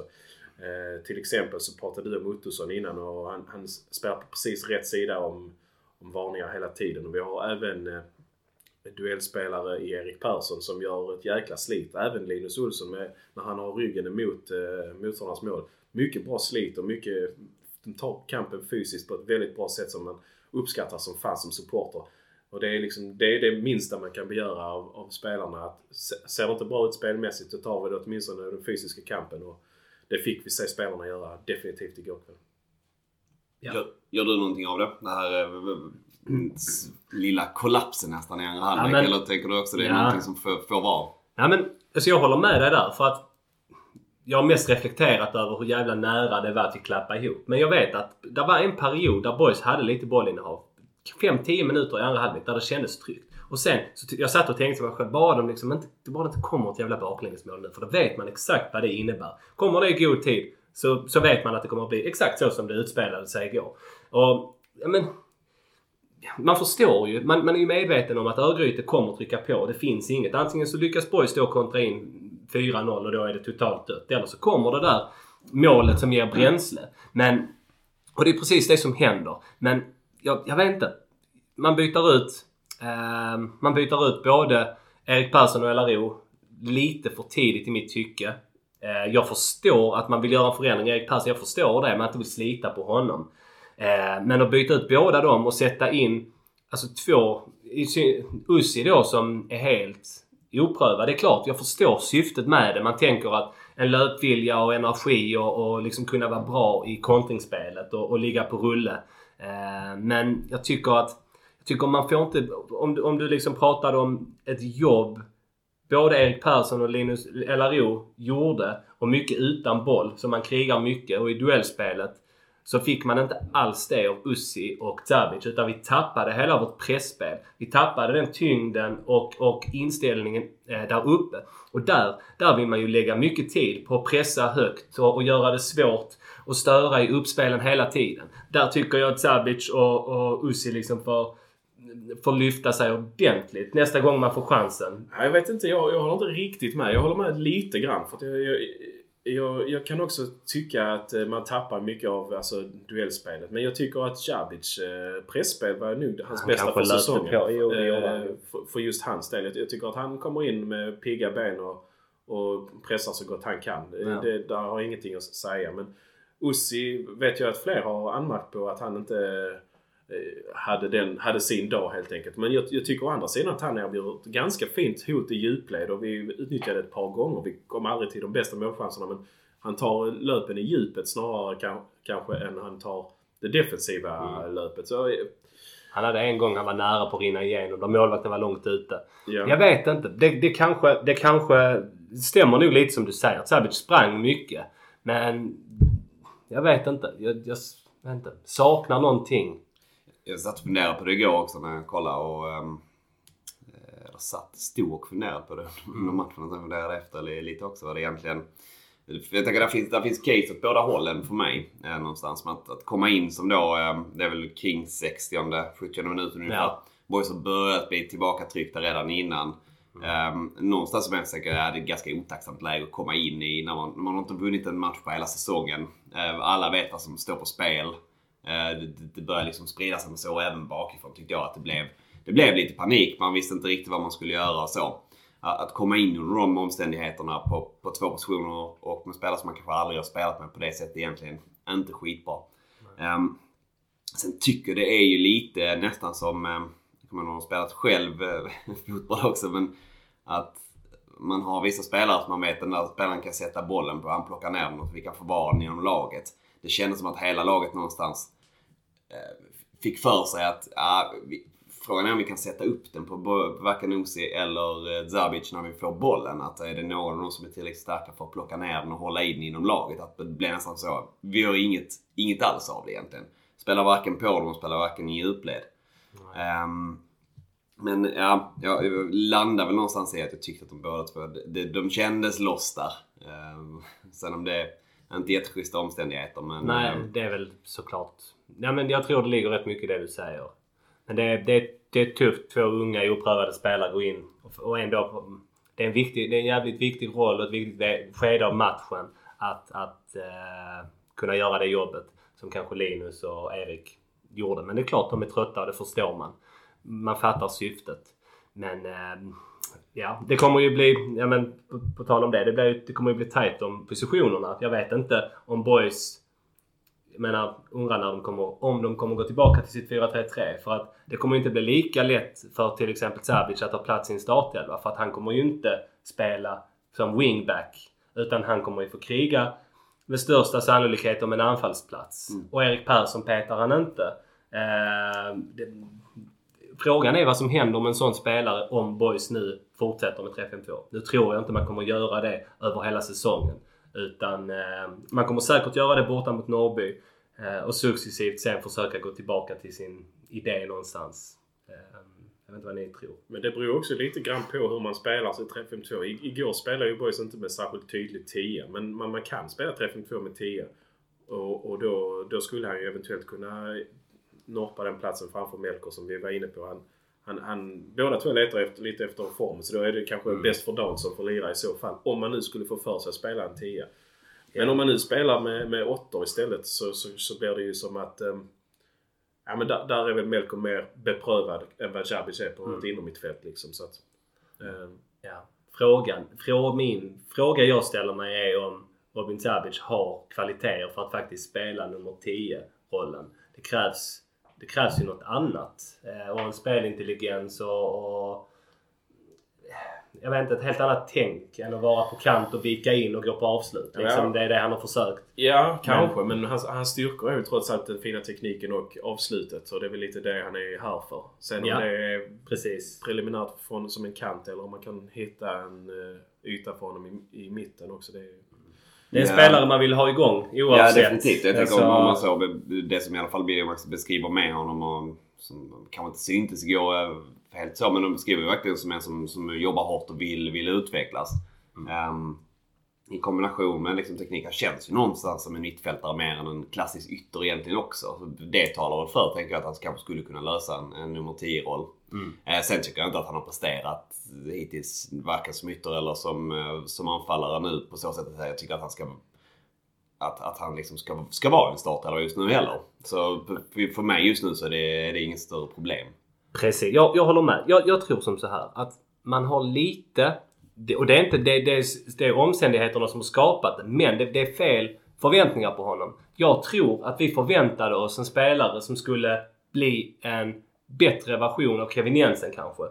Eh, till exempel så pratade du om Ottosson innan och han, han spelar på precis rätt sida om, om varningar hela tiden. Och vi har även eh, duellspelare i Erik Persson som gör ett jäkla slit. Även Linus Olsson med, när han har ryggen emot eh, motståndarnas mål. Mycket bra slit och mycket, de tar kampen fysiskt på ett väldigt bra sätt som man uppskattar som fan som supporter. Och det är, liksom, det, är det minsta man kan begära av, av spelarna. Att ser det inte bra ut spelmässigt så tar vi det åtminstone den fysiska kampen. Och det fick vi se spelarna göra definitivt igår kväll. Ja. Gör, gör, du någonting av det? Det här eh, lilla kollapsen nästan i andra halvlek? Ja, eller tänker du också det är ja. någonting som får, får vara? Ja, men, alltså jag håller med dig där. För att jag har mest reflekterat över hur jävla nära det var att vi klappade ihop. Men jag vet att det var en period där boys hade lite bollinnehav. 5-10 minuter i andra halvlek där det kändes tryggt. Och sen, så jag satt och tänkte mig själv, bara de liksom inte, bara det inte kommer ett jävla baklängesmål nu. För då vet man exakt vad det innebär. Kommer det i god tid så, så vet man att det kommer att bli exakt så som det utspelade sig igår. Och, ja, men, man förstår ju. Man, man är ju medveten om att Örgryte kommer trycka på. Det finns inget. Antingen så lyckas Borg stå och kontra in 4-0 och då är det totalt dött. Eller så kommer det där målet som ger bränsle. Men, och det är precis det som händer. Men jag, jag vet inte. Man byter ut eh, man byter ut både Erik Persson och LRO lite för tidigt i mitt tycke. Eh, jag förstår att man vill göra en förändring. Erik Persson, jag förstår det. Man inte vill slita på honom. Eh, men att byta ut båda dem och sätta in alltså två, Ussi då som är helt oprövad. Det är klart, jag förstår syftet med det. Man tänker att en löpvilja och energi och, och liksom kunna vara bra i kontringsspelet och, och ligga på rulle. Eh, men jag tycker att jag tycker man får inte... Om, om du liksom pratade om ett jobb både Erik Persson och Linus LRO gjorde och mycket utan boll, så man krigar mycket och i duellspelet så fick man inte alls det av Ussi och Zabic utan vi tappade hela vårt pressspel. Vi tappade den tyngden och, och inställningen eh, där uppe. Och där, där vill man ju lägga mycket tid på att pressa högt och, och göra det svårt och störa i uppspelen hela tiden. Där tycker jag att Zabic och, och Ussi liksom får, får lyfta sig ordentligt nästa gång man får chansen. Jag vet inte, jag, jag håller inte riktigt med. Jag håller med lite grann. För att jag, jag, jag, jag kan också tycka att eh, man tappar mycket av alltså, duellspelet. Men jag tycker att Jabic eh, pressspel var nog hans Han bästa för säsongen. på. Jo. Eh, för, för just hans del. Jag, jag tycker att han kommer in med pigga ben och, och pressar så gott han kan. Ja. Det, där har jag ingenting att säga. Men Ussi vet jag att fler har anmärkt på att han inte eh, hade, den, hade sin dag helt enkelt. Men jag, jag tycker å andra sidan att han erbjuder ett ganska fint hot i djupled och vi utnyttjade ett par gånger. Vi kom aldrig till de bästa målchanserna men han tar löpen i djupet snarare kan, kanske än han tar det defensiva Mm. löpet. Så, eh, Han hade en gång han var nära på att rinna igenom där målvakten var långt ute. ja. Jag vet inte. Det, det, kanske, det kanske stämmer nog lite som du säger. Sabic sprang mycket. Men jag vet inte. Jag, jag vet inte. saknar någonting. Jag satt och funderade på det igår också när jag kollade och... Um, eller satt, stod och funderade på det under matchen och sen funderade efter li- lite också vad det egentligen... Jag tänker där finns, där finns case åt båda hållen för mig. Eh, någonstans. Men att, att komma in som då, eh, det är väl kring 60 70 minuten ungefär. Ja. Boys har börjat bli tillbakatryckta redan innan. Um, någonstans som jag tänker är det ett ganska otacksamt läge att komma in i när man, man har inte vunnit en match på hela säsongen. Eh, alla vet vad som står på spel. Eh, det, börjar liksom sprida sig så även bakifrån tyckte jag att det blev. Det blev lite panik. Man visste inte riktigt vad man skulle göra och så. Att komma in under de omständigheterna på, på två positioner och med spelare som man kanske aldrig har spelat med på det sättet egentligen inte skitbra. Um, sen tycker det är ju lite nästan som, um, jag kommer ihåg spelat själv eh, fotboll också, men att man har vissa spelare som man vet den där spelaren kan sätta bollen på, han plockar ner den och vi kan försvara den inom laget. Det kändes som att hela laget någonstans Eh, fick för sig att ah, vi, frågan är om vi kan sätta upp den på på varken eller eh, Zabic när vi får bollen. Att är det någon av dem som är tillräckligt starka för att plocka ner den och hålla in inom laget. Att det blir nästan så. Vi gör inget, inget alls av det egentligen. Spelar varken på dem, spelar varken i djupled. Um, men ja, jag landar väl någonstans i att jag tyckte att de båda två, de, de kändes loss där. Um, sen om det inte jätteschyssta omständigheter men... Nej, ehm, det är väl såklart. Nej, men jag tror det ligger rätt mycket i det du säger. Men det är, det är, det är tufft. Två unga oprövade spelare går in och, och ändå... Det är, en viktig, det är en jävligt viktig roll och ett viktigt skede av matchen att, att eh, kunna göra det jobbet som kanske Linus och Erik gjorde. Men det är klart de är trötta och det förstår man. Man fattar syftet. Men eh, ja, det kommer ju bli, ja men på, på tal om det, det, blir, det kommer ju bli tajt om positionerna. Jag vet inte om boys jag menar, undrar när de kommer, om de kommer gå tillbaka till sitt 4-3-3. För att det kommer ju inte bli lika lätt för till exempel Sabic att ta plats i en startelva. För att han kommer ju inte spela som wingback. Utan han kommer ju få kriga med största sannolikhet om en anfallsplats. Och Erik Persson petar han inte. Eh, det, frågan är vad som händer med en sån spelare om Boys nu fortsätter med 3-5-2. Nu tror jag inte man kommer göra det över hela säsongen. Utan eh, man kommer säkert göra det borta mot Norrby. Eh, och successivt sen försöka gå tillbaka till sin idé någonstans. Eh, jag vet inte vad ni tror. Men det beror också lite grann på hur man spelar sig 3-5-2. I- Igår spelade ju Boys inte med särskilt tydlig 10. Men man, man kan spela 3-5-2 med 10. Och, och då, då skulle han ju eventuellt kunna norpa den platsen framför Melker som vi var inne på. Han, han, han, båda två letar efter, lite efter form. Så då är det kanske bäst för Dan som får lira i så fall. Om man nu skulle få för sig att spela en 10. Men om man nu spelar med, med åttor istället så, så, så blir det ju som att... ehm, ja men där, där är väl Melker mer beprövad än vad Jabic är på ett innermittfält liksom. Så att, ehm, Ja. Frågan, frå, min fråga jag ställer mig är om Robin Sabic har kvaliteter för att faktiskt spela nummer 10-rollen. Det krävs, det krävs ju något annat. Eh, och en spelintelligens och, och jag vet inte, ett helt annat tänk än att vara på kant och vika in och gå på avslut. Liksom, Ja. Det är det han har försökt. Ja, kanske. Men hans, hans styrkor är ju trots allt den fina tekniken och avslutet. Så det är väl lite det han är här för. Sen om Ja. det är Precis. preliminärt från, som en kant eller om man kan hitta en uh, yta för honom i, i mitten också. Det är, Det är en Ja. spelare man vill ha igång Ja, oavsett. definitivt. Jag tänker Alltså, om man såg det som i alla fall Biomax beskriver med honom och som kanske inte syntes igår eh, helt så, men de beskriver ju verkligen som en som, som jobbar hårt och vill, vill utvecklas. Ehm, I kombination med liksom teknik. Han känns ju någonstans som en mittfältare mer än en klassisk ytter egentligen också. Så det talar väl för, tänker jag, att han kanske skulle kunna lösa en, en nummer 10-roll. Eh, sen tycker jag inte att han har presterat hittills varken som ytter eller som, eh, som anfallare nu på så sätt att jag tycker att han ska att, att han liksom ska, ska vara en startare just nu heller. Så för, mig just nu så är det, är det inget större problem. Precis, jag, jag håller med. Jag, jag tror som så här att man har lite... Och det är inte det, det, är, det är omständigheterna som har skapat det. Men det, det är fel förväntningar på honom. Jag tror att vi förväntade oss en spelare som skulle bli en bättre version av Kevin Jensen kanske.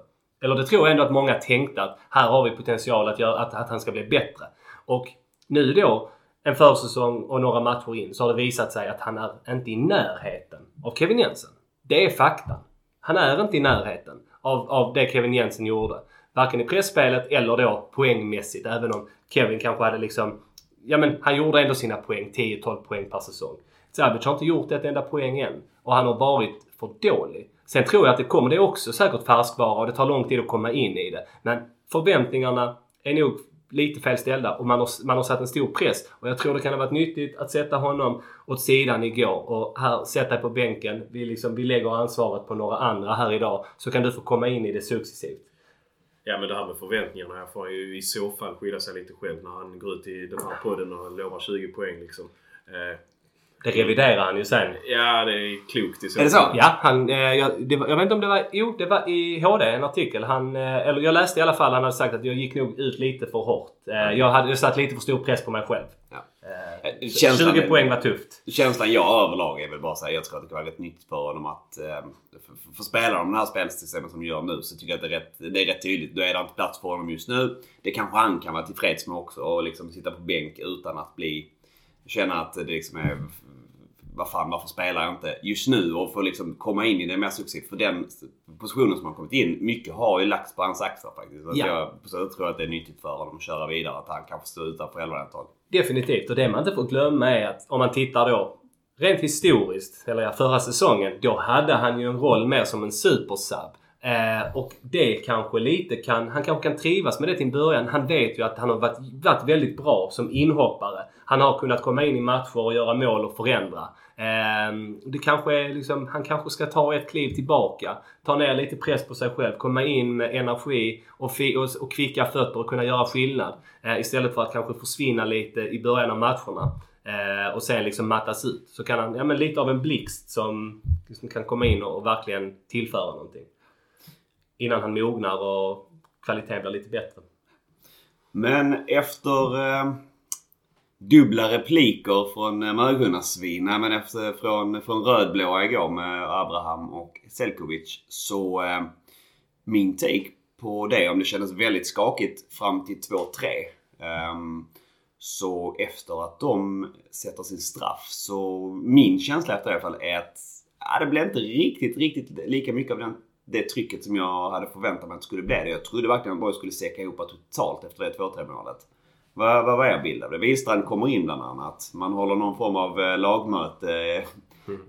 Eller det tror jag ändå att många tänkte att här har vi potential att, göra, att, att han ska bli bättre. Och nu då, en försäsong och några matcher in, så har det visat sig att han är inte i närheten av Kevin Jensen. Det är fakta. Han är inte i närheten av, av det Kevin Jensen gjorde. Varken i pressspelet eller då poängmässigt. Även om Kevin kanske hade liksom... Ja men han gjorde ändå sina poäng. 10-12 poäng per säsong. Zabic har inte gjort ett enda poäng än. Och han har varit för dålig. Sen tror jag att det kommer, det är också säkert färskvara och det tar lång tid att komma in i det. Men förväntningarna är nog lite fel ställda och man har, man har satt en stor press. Och jag tror det kan ha varit nyttigt att sätta honom åt sidan igår och här, sätta dig på bänken. Vi, liksom, vi lägger ansvaret på några andra här idag. Så kan du få komma in i det successivt. Ja men det här med förväntningarna här får han ju i så fall skydda sig lite själv när han går ut i den här podden och lovar 20 poäng liksom. Eh, det reviderar han ju sen. ja det är klokt i så Är det så? Ja, han, eh, jag, det var, jag vet inte om det var... Jo, det var i HD en artikel. Han, eh, eller jag läste i alla fall han hade sagt att jag gick nog ut lite för hårt. Eh, jag hade jag satt lite för stor press på mig själv. Ja. Eh, känslan 20 är- poäng var tufft. Känslan jag överlag är väl bara så här, jag tror att det kan vara rätt nyttigt för honom att eh, för, för spelare om det här spelsystemet som de gör nu så tycker jag att det är, rätt, det är rätt tydligt. Då är det inte plats för honom just nu. Det kanske han kan vara tillfreds med också och liksom sitta på bänk utan att bli känna att det liksom är vad fan, varför spelar jag inte just nu? Och få liksom komma in i det mer successivt. För den positionen som har kommit in, mycket har ju lagts på hans axlar faktiskt. Så Ja. jag, så jag tror att det är nyttigt för honom att köra vidare. Att han kanske står utanför elvan ett tag. Definitivt. Och det man inte får glömma är att om man tittar då rent historiskt, eller ja, förra säsongen, då hade han ju en roll mer som en supersub. Eh, och det kanske lite kan, han kanske kan trivas med det till en början. Han vet ju att han har varit, varit väldigt bra som inhoppare. Han har kunnat komma in i matcher och göra mål och förändra. Ehm, det kanske är liksom, han kanske ska ta ett kliv tillbaka. Ta ner lite press på sig själv. Komma in med energi och, och, och kvicka fötter och kunna göra skillnad. Eh, istället för att kanske försvinna lite i början av matcherna. Eh, och sen liksom mattas ut. Så kan han, ja men lite av en blixt som liksom kan komma in och, och verkligen tillföra någonting. Innan han mognar och kvaliteten blir lite bättre. Men efter eh, dubbla repliker från eh, nej men efter, från, från rödblåa igår med Abraham och Selkovic så eh, min take på det, om det kändes väldigt skakigt fram till 2-3. ehm, så efter att de sätter sin straff så min känsla efter det i alla fall är att ja, det blev inte riktigt, riktigt lika mycket av den, det trycket som jag hade förväntat mig att det skulle bli det. Jag trodde verkligen att Borg skulle säcka ihop totalt efter det 2-3 målet. Vad, vad var er bild av det? Wihlstrand kommer in bland annat. Man håller någon form av eh, lagmöte eh,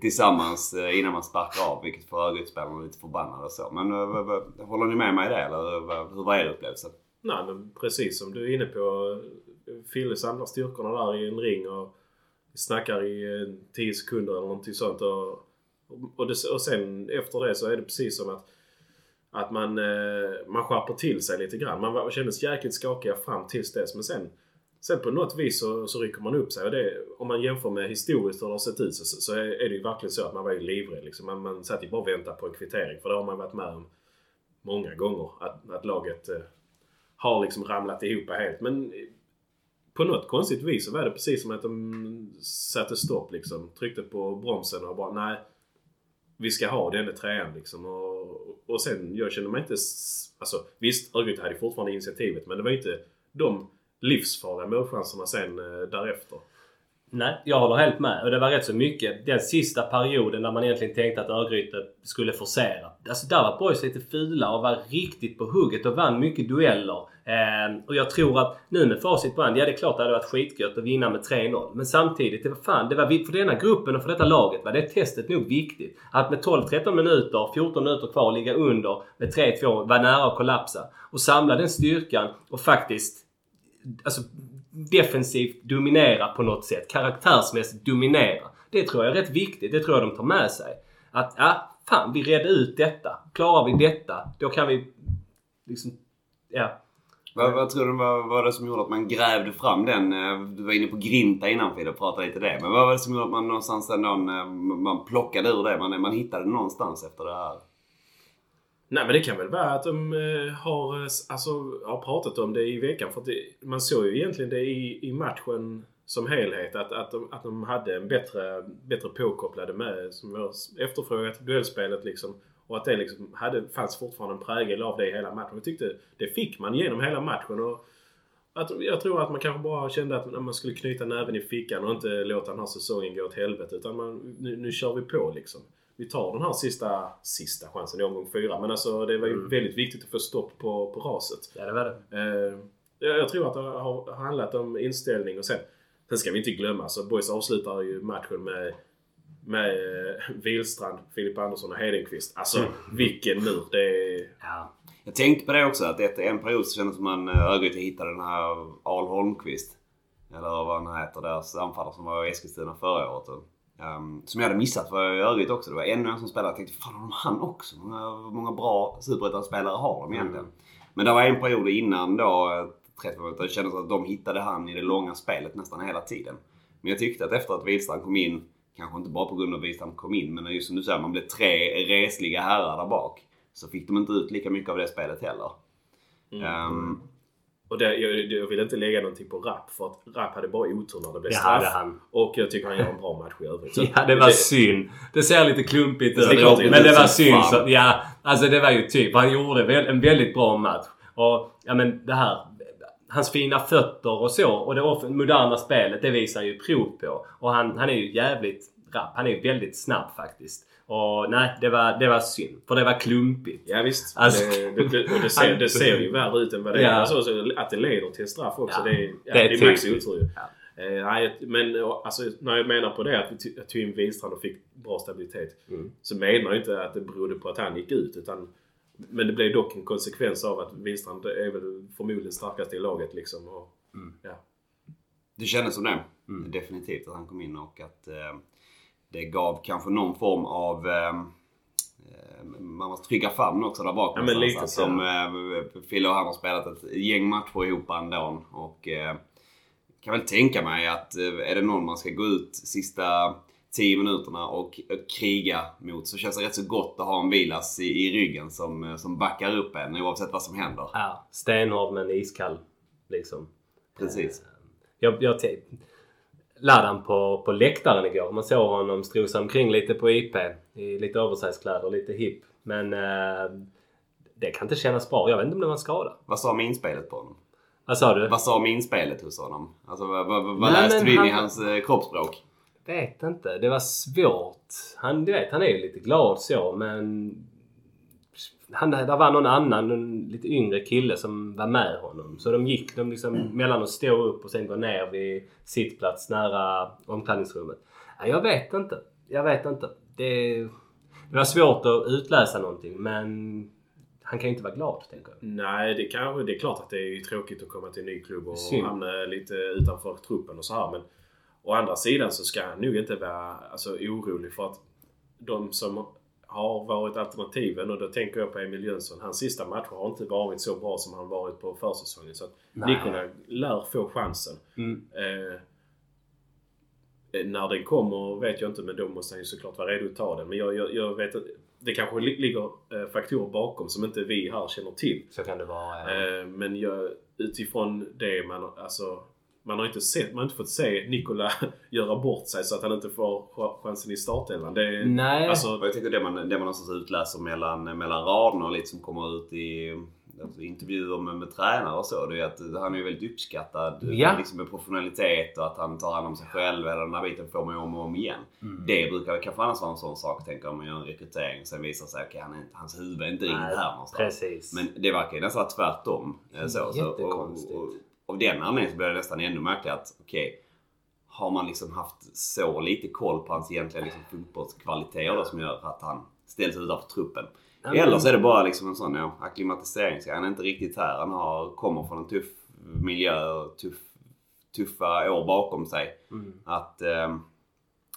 tillsammans eh, innan man sparkar av. Vilket för övrigt spelarna lite förbannade och så. Men håller ni med mig i det eller hur var er upplevelse? Nej men precis som du är inne på. Fille samlar styrkorna där i en ring och snackar i eh, 10 sekunder eller någonting sånt. Och, och, det, och sen efter det så är det precis som att att man, eh, man skärper till sig lite grann. Man var, kändes jäkligt skakiga fram tills dess men sen Sen på något vis så, så rycker man upp sig och det, om man jämför med historiskt hur det har sett ut så, så är, det ju verkligen så att man var ju livrädd. Liksom. Man, man satt ju bara och väntade på en kvittering för det har man varit med om många gånger. Att, att laget eh, har liksom ramlat ihop helt. Men eh, på något konstigt vis så var det precis som att de satte stopp liksom. Tryckte på bromsen och bara nej. Vi ska ha denna trean liksom. Och, och sen, jag känner mig inte... Alltså visst, Örgryte hade fortfarande initiativet men det var inte de livsfarliga målchanserna sen eh, därefter. Nej, jag håller helt med. Och det var rätt så mycket. Den sista perioden när man egentligen tänkte att Örgryte skulle forcera. Alltså där var Boys lite fula och var riktigt på hugget och vann mycket dueller. Eh, och jag tror att nu med facit på hand, ja det är klart det hade varit skitgött att vinna med 3-0. Men samtidigt, det var fan, det var för denna gruppen och för detta laget var det testet nog viktigt. Att med 12-13 minuter, 14 minuter kvar ligga under med 3-2, var nära att kollapsa. Och samla den styrkan och faktiskt alltså, defensivt dominera på något sätt. Karaktärsmässigt dominera. Det tror jag är rätt viktigt. Det tror jag de tar med sig. Att, ja, fan vi redde ut detta. Klarar vi detta, då kan vi liksom, ja. Vad, vad tror du var, var det som gjorde att man grävde fram den? Eh, du var inne på Grinta innan Fidde och pratade lite det. Men vad var det som gjorde att man någonstans ändå, eh, man plockade ur det? Man, man hittade det någonstans efter det här? Nej men det kan väl vara att de eh, har, eh, alltså, har pratat om det i veckan. För att det, man såg ju egentligen det i, i matchen som helhet. Att, att, de, att de hade en bättre, bättre påkopplade med, som var efterfrågat, duellspelet liksom. Och att det liksom hade, fanns fortfarande en prägel av det i hela matchen. Jag tyckte det fick man genom hela matchen. Och att, jag tror att man kanske bara kände att man skulle knyta näven i fickan och inte låta den här säsongen gå åt helvete. Utan man, nu, nu kör vi på liksom. Vi tar den här sista, sista chansen i omgång fyra. Men alltså det var ju väldigt viktigt att få stopp på, på raset. Ja, det var det. Eh, jag tror att det har handlat om inställning och sen... Sen ska vi inte glömma så Boys avslutar ju matchen med med eh, Wihlstrand, Filip Andersson och Hedenqvist. Alltså vilken mur. Det är... Ja. Jag tänkte på det också att efter en period så kändes det som att man eh, Örgryte hittade den här Al Holmqvist. Eller vad han heter, deras anfallare som var i Eskilstuna förra året. Ehm, som jag hade missat för Örgryte också. Det var ännu en som spelade. Jag tänkte fan har de han också? Hur många, många bra superettan-spelare har de egentligen? Men det var en period innan då, eh, 30 minuter, det kändes att de hittade han i det långa spelet nästan hela tiden. Men jag tyckte att efter att Wihlstrand kom in, kanske inte bara på grund av Wihlstrand kom in, men just som du säger, man blev tre resliga herrar där bak. Så fick de inte ut lika mycket av det spelet heller. Ehm, Och det, jag, jag vill inte lägga någonting på Rapp för att Rapp hade bara otur när det blev Det straff. hade han. Och jag tycker han gör en bra match i övrigt. Ja, det var synd. Det ser lite klumpigt ut. Det det Men det var synd. Så, ja, alltså det var ju typ. Han gjorde en väldigt bra match. Och ja men det här. Hans fina fötter och så och det moderna spelet det visar ju prov på. Och han, han är ju jävligt rapp. Han är ju väldigt snabb faktiskt. Och nej, det var, det var synd. För det var klumpigt. Ja visst. Alltså- det, det, och det, ser, det ser ju värre ut än vad det Ja. är. Alltså, så att det leder till straff också. Ja. Det är, ja, Det är det är max otur ju. Ja. Eh, nej, men alltså, när jag menar på det att att Wihlstrand och fick bra stabilitet. Mm. Så menar jag inte att det berodde på att han gick ut. Utan, men det blev dock en konsekvens av att Wihlstrand är väl förmodligen starkast i laget liksom. Och, Mm. ja. Det kändes som det. Mm. Definitivt att han kom in och att eh, det gav kanske någon form av eh, eh, man måste trygga famn också där bak Ja, men lite så. Som eh, Fille och han har spelat ett gäng matcher ihop ändå. Och eh, kan väl tänka mig att eh, är det någon man ska gå ut sista 10 minuterna och, och kriga mot så känns det rätt så gott att ha en Vilas i, i ryggen som, eh, som backar upp en oavsett vad som händer. Ja, stenhård men iskall. Liksom. Precis. Jag, jag te- Ladan på, på läktaren igår. Man såg honom strosa omkring lite på IP. I lite oversize-kläder, lite hipp. Men eh, det kan inte kännas bra. Jag vet inte om det var en skada. Vad sa minspelet på honom? Vad sa du? Vad sa minspelet hos honom? Alltså vad, vad, vad Nej, läste du in i han- hans eh, kroppsspråk? Vet inte. Det var svårt. Han, du vet, han är ju lite glad så men... Han, där var någon annan, en lite yngre kille som var med honom. Så de gick de liksom mellan att stå upp och sen gå ner vid sittplats nära omklädningsrummet. Ja, jag vet inte. Jag vet inte. Det, det var svårt att utläsa någonting men han kan ju inte vara glad tänker jag. Nej, det, kanske, det är klart att det är tråkigt att komma till en ny klubb och Synd. hamna lite utanför truppen och så här. Men å andra sidan så ska han nog inte vara alltså, orolig för att de som har varit alternativen och då tänker jag på Emil Jönsson. Hans sista matcher har inte varit så bra som han varit på försäsongen. Så att Nej. Nikola lär få chansen. Mm. Eh, när den kommer vet jag inte men då måste han ju såklart vara redo att ta den. Men jag, jag, jag vet att det kanske li- ligger eh, faktorer bakom som inte vi här känner till. Så kan det vara. Ja. Eh, men jag, utifrån det man alltså man har inte sett, man har inte fått se Nikola göra bort sig så att han inte får ch- chansen i startelvan. Det, Nej. Alltså, jag tycker det man, det man någonstans utläser mellan, mellan raderna och lite som kommer ut i, alltså, intervjuer med, med tränare och så. Det är att han är väldigt uppskattad Ja. liksom med professionalitet och att han tar hand om sig själv. Hela den här biten får man ju om och om igen. Mm. Det brukar kanske annars vara en sån sak, tänker om man gör en rekrytering. Sen visar sig att han är, inte- hans huvud är inte riktigt här någonstans. Precis. Men det verkar ju nästan tvärtom. eh, Så, så, och, och, av den anledningen så blir det nästan ännu märkligare att okej, har man liksom haft så lite koll på hans egentliga liksom, fotbollskvaliteter som gör att han ställs utanför truppen. Men- Eller så är det bara liksom en sån ja, acklimatisering. Han är inte riktigt här. Han har, kommer från en tuff miljö tuff, tuffa år bakom sig. Mm. Att eh,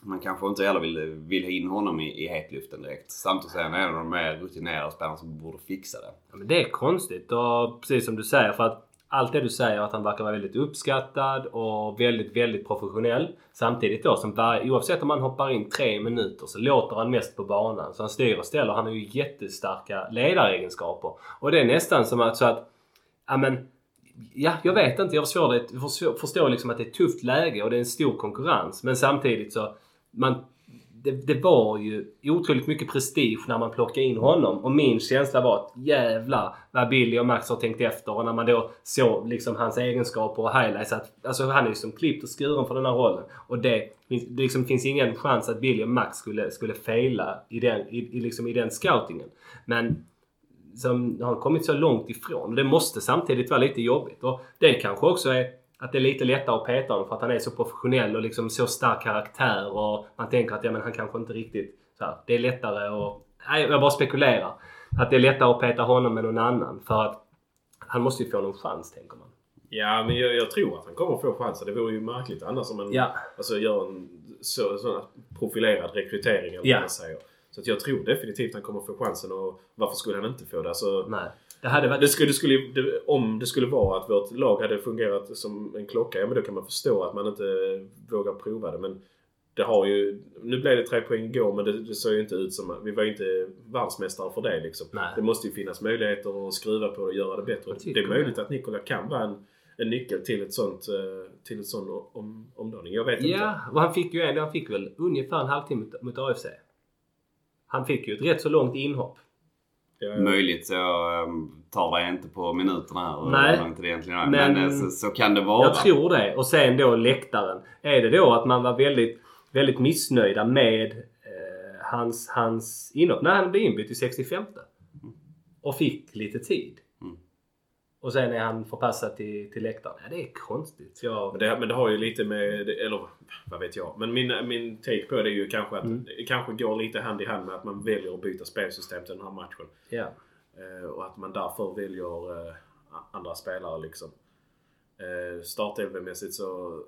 man kanske inte heller vill, vill ha in honom i, i hetluften direkt. Samtidigt så är han en av de mer rutinerade spelarna som borde fixa det. Ja, men det är konstigt och precis som du säger för att allt det du säger att han verkar vara väldigt uppskattad och väldigt, väldigt professionell. Samtidigt då som var, oavsett om han hoppar in tre minuter så låter han mest på banan. Så han styr och ställer. Han har ju jättestarka ledaregenskaper. Och det är nästan som att så att, ja men Ja, jag vet inte. Jag förstår, det, jag förstår, förstår liksom att det är ett tufft läge och det är en stor konkurrens. Men samtidigt så... Man, det, det var ju otroligt mycket prestige när man plockade in honom. Och min känsla var att jävlar vad Billy och Max har tänkt efter. Och när man då såg liksom hans egenskaper och highlights. Att, alltså han är ju som klippt och skuren för den här rollen. Och det, det liksom finns ingen chans att Billy och Max skulle, skulle fejla i den, i, i, liksom i den scoutingen. Men som har kommit så långt ifrån. Och det måste samtidigt vara lite jobbigt. Och det kanske också är att det är lite lättare att peta honom för att han är så professionell och liksom så stark karaktär och man tänker att ja, men han kanske inte riktigt... Så här, det är lättare att... Nej, jag bara spekulerar. Att det är lättare att peta honom än någon annan för att han måste ju få någon chans tänker man. Ja, men jag, jag tror att han kommer få chansen. Det vore ju märkligt annars om man Ja. alltså, gör en så, sån profilerad rekrytering eller Ja. vad man säger. Så att jag tror definitivt att han kommer få chansen och varför skulle han inte få det? Alltså, Nej. Det hade varit... det skulle, det skulle, det, om det skulle vara att vårt lag hade fungerat som en klocka, ja men då kan man förstå att man inte vågar prova det. Men det har ju... Nu blev det tre poäng igår men det, det såg ju inte ut som... Vi var ju inte världsmästare för det liksom. Nej. Det måste ju finnas möjligheter att skruva på och göra det bättre. Det är möjligt det. att Nikola kan vara en, en nyckel till ett sånt, eh, till ett sån om, omdaning. Jag vet inte. Ja, och han fick ju ändå, han fick väl ungefär en halvtimme mot, mot AFC. Han fick ju ett rätt så långt inhopp. Ja, Möjligt så um, tar det inte på minuterna här. Nej. långt det egentligen är. Men- Men, eh, så, så kan det vara. Jag tror det. Och sen då läktaren. Är det då att man var väldigt, väldigt missnöjda med eh, hans, hans inhopp? När han blev inbytt i 65 Och fick lite tid. Och sen är han förpassad till, till läktaren. Ja, det är konstigt. Jag, Men det, men det har ju lite med, eller vad vet jag. Men min, min take på det är ju kanske att Mm. det kanske går lite hand i hand med att man väljer att byta spelsystem till den här matchen. ja. Eh, och att man därför väljer eh, andra spelare liksom. Eh, Startelvemässigt så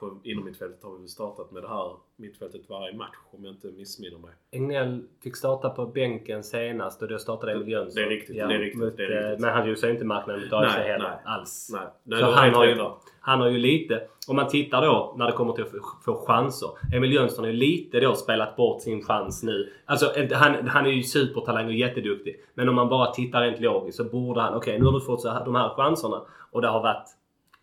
på, inom mittfältet har vi väl startat med det här mittfältet varje match om jag inte missminner mig. Egnell fick starta på bänken senast och då startade Emil Jönsson. Det är riktigt, det är riktigt, mot, det är eh, riktigt. Men han gjorde sig inte marknaden mot Nej, heller nej. alls. Nej, nej Så han har, ju, han har ju lite, om man tittar då när det kommer till att få- chanser. Emil Jönsson har ju lite då spelat bort sin chans nu. Alltså han, han är ju supertalang och jätteduktig. Men om man bara tittar rent logiskt så borde han, okej nu har du fått så här, de här chanserna och det har varit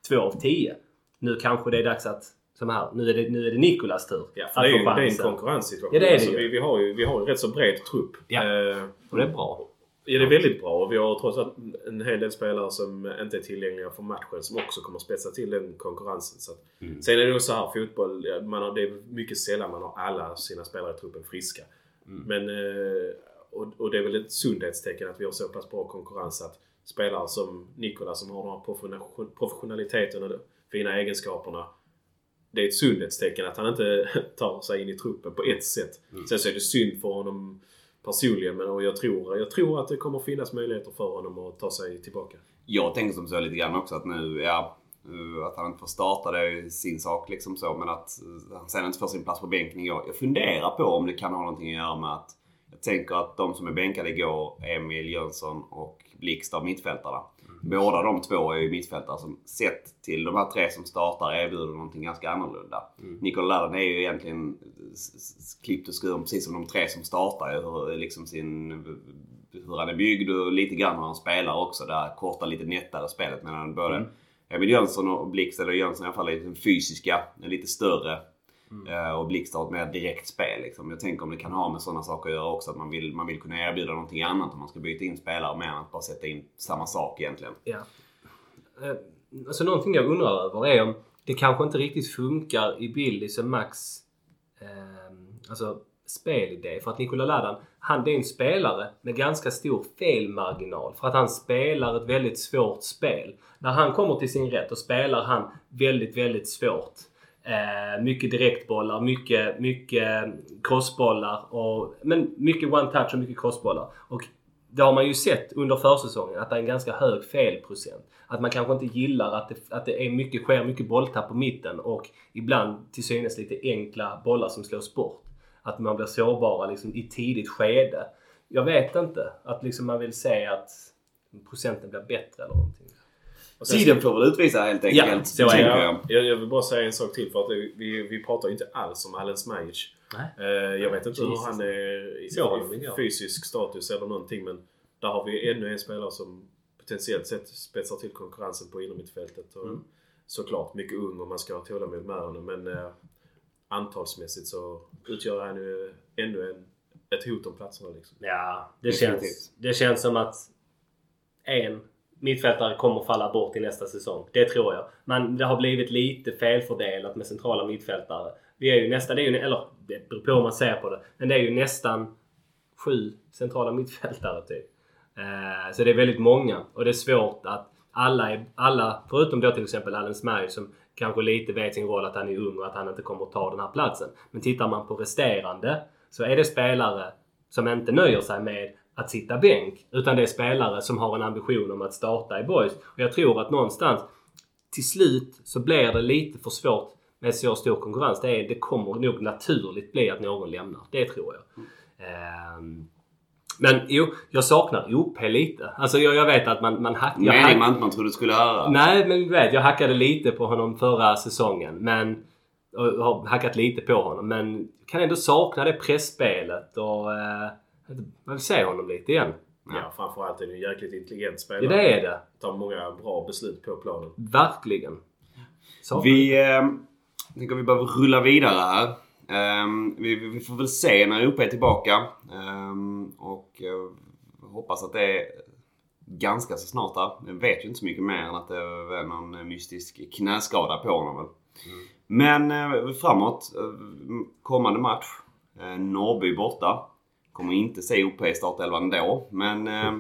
två av tio. Nu kanske det är dags att, som här, nu är det, nu är det Nikolas tur Ja, för det är, ju, det är en konkurrenssituation. Ja, det är det alltså, ju. vi, vi, har ju. Vi har ju rätt så bred trupp. Ja. Eh, Och det är bra. Ja, det är väldigt bra och vi har trots allt en hel del spelare som inte är tillgängliga för matchen som också kommer spetsa till den konkurrensen. Så Mm. Sen är det ju så här, fotboll, man har, det är mycket sällan man har alla sina spelare i truppen friska. Mm. Men, eh, och, och det är väl ett sundhetstecken att vi har så pass bra konkurrens att spelare som Nikola som har den här professional- professionaliteten och fina egenskaperna. Det är ett sundhetstecken att han inte tar sig in i truppen på ett sätt. Mm. Sen så är det synd för honom personligen men och jag, tror, jag tror att det kommer finnas möjligheter för honom att ta sig tillbaka. Jag tänker som så lite grann också att nu, ja, eh, att han inte får starta det är sin sak liksom så. Men att eh, han sen inte får sin plats på bänken igår. Jag funderar på om det kan ha någonting att göra med att jag tänker att de som är bänkade igår, Emil Jönsson och Blixt av mittfältarna. Båda de två är ju mittfältare som sett till de här tre som startar erbjuder någonting ganska annorlunda. Mm. Nikola Ladan är ju egentligen klippt och skuren precis som de tre som startar. Hur, liksom sin, hur han är byggd och lite grann hur han spelar också. Det här korta, lite nättare spelet. Medan både Emil Jönsson och Blixt, eller Jönsson i alla fall, är den fysiska, den lite större Eh, och Blixt har ett mer direkt spel. Liksom. Jag tänker om det kan ha med sådana saker att göra också. Att man vill, man vill kunna erbjuda någonting annat om man ska byta in spelare mer än att bara sätta in samma sak egentligen. Ja. Eh, Alltså någonting jag undrar över är om det kanske inte riktigt funkar i Billys och Max eh, alltså spelidé. För att Nikola Ladan, han det är en spelare med ganska stor felmarginal. För att han spelar ett väldigt svårt spel. När han kommer till sin rätt och spelar han väldigt, väldigt svårt. Eh, mycket direktbollar, mycket, mycket crossbollar. Och, men mycket one-touch och mycket crossbollar. Och det har man ju sett under försäsongen att det är en ganska hög felprocent. Att man kanske inte gillar att det, att det är mycket, sker mycket bolltapp på mitten och ibland till synes lite enkla bollar som slås bort. Att man blir sårbara liksom i tidigt skede. Jag vet inte. Att liksom man vill se att procenten blir bättre eller någonting. Och sen- Tiden får väl utvisa helt enkelt. Ja, så är jag. jag, jag vill bara säga en sak till för att vi, vi pratar ju inte alls om Alen Smajic. Nej. Eh, jag vet inte hur Jesus. han är i, i fysisk status eller någonting men där har vi ännu en spelare som potentiellt sett spetsar till konkurrensen på innermittfältet. Mm. Såklart mycket ung och man ska ha tålamod med honom men eh, antalsmässigt så utgör han ju ännu en, ett hot om platserna. Liksom. Ja, det känns, det känns som att en mittfältare kommer falla bort i nästa säsong. Det tror jag. Men det har blivit lite felfördelat med centrala mittfältare. Vi är ju nästan, det är ju, eller det beror på hur man ser på det, men det är ju nästan sju centrala mittfältare typ. Eh, så det är väldigt många och det är svårt att alla, är, alla förutom då till exempel Allen Smail som kanske lite vet sin roll att han är ung och att han inte kommer att ta den här platsen. Men tittar man på resterande så är det spelare som inte nöjer sig med att sitta bänk. Utan det är spelare som har en ambition om att starta i boys. Och jag tror att någonstans till slut så blir det lite för svårt med så stor konkurrens. Det, är, det kommer nog naturligt bli att någon lämnar. Det tror jag. Ehm, men jo, jag saknar OP lite. Alltså jag, jag vet att man, man hackar... Mening man inte man trodde skulle höra. Nej, men du vet, jag hackade lite på honom förra säsongen. Men... Och har hackat lite på honom. Men kan ändå sakna det pressspelet och... Eh, jag vill se honom lite igen. Ja, framförallt är det en jäkligt intelligent Ja, spelare. det är det. Tar många bra beslut på planen. Verkligen. Saknar Vi eh, tänker vi behöver rulla vidare här. Ehm, vi, vi får väl se när Europa är tillbaka. Ehm, och eh, hoppas att det är ganska så snart där. Jag vet ju inte så mycket mer än att det är någon mystisk knäskada på honom väl. Men eh, framåt. Eh, kommande match. Eh, Norrby borta. Kommer inte se OP i startelvan då. Men eh,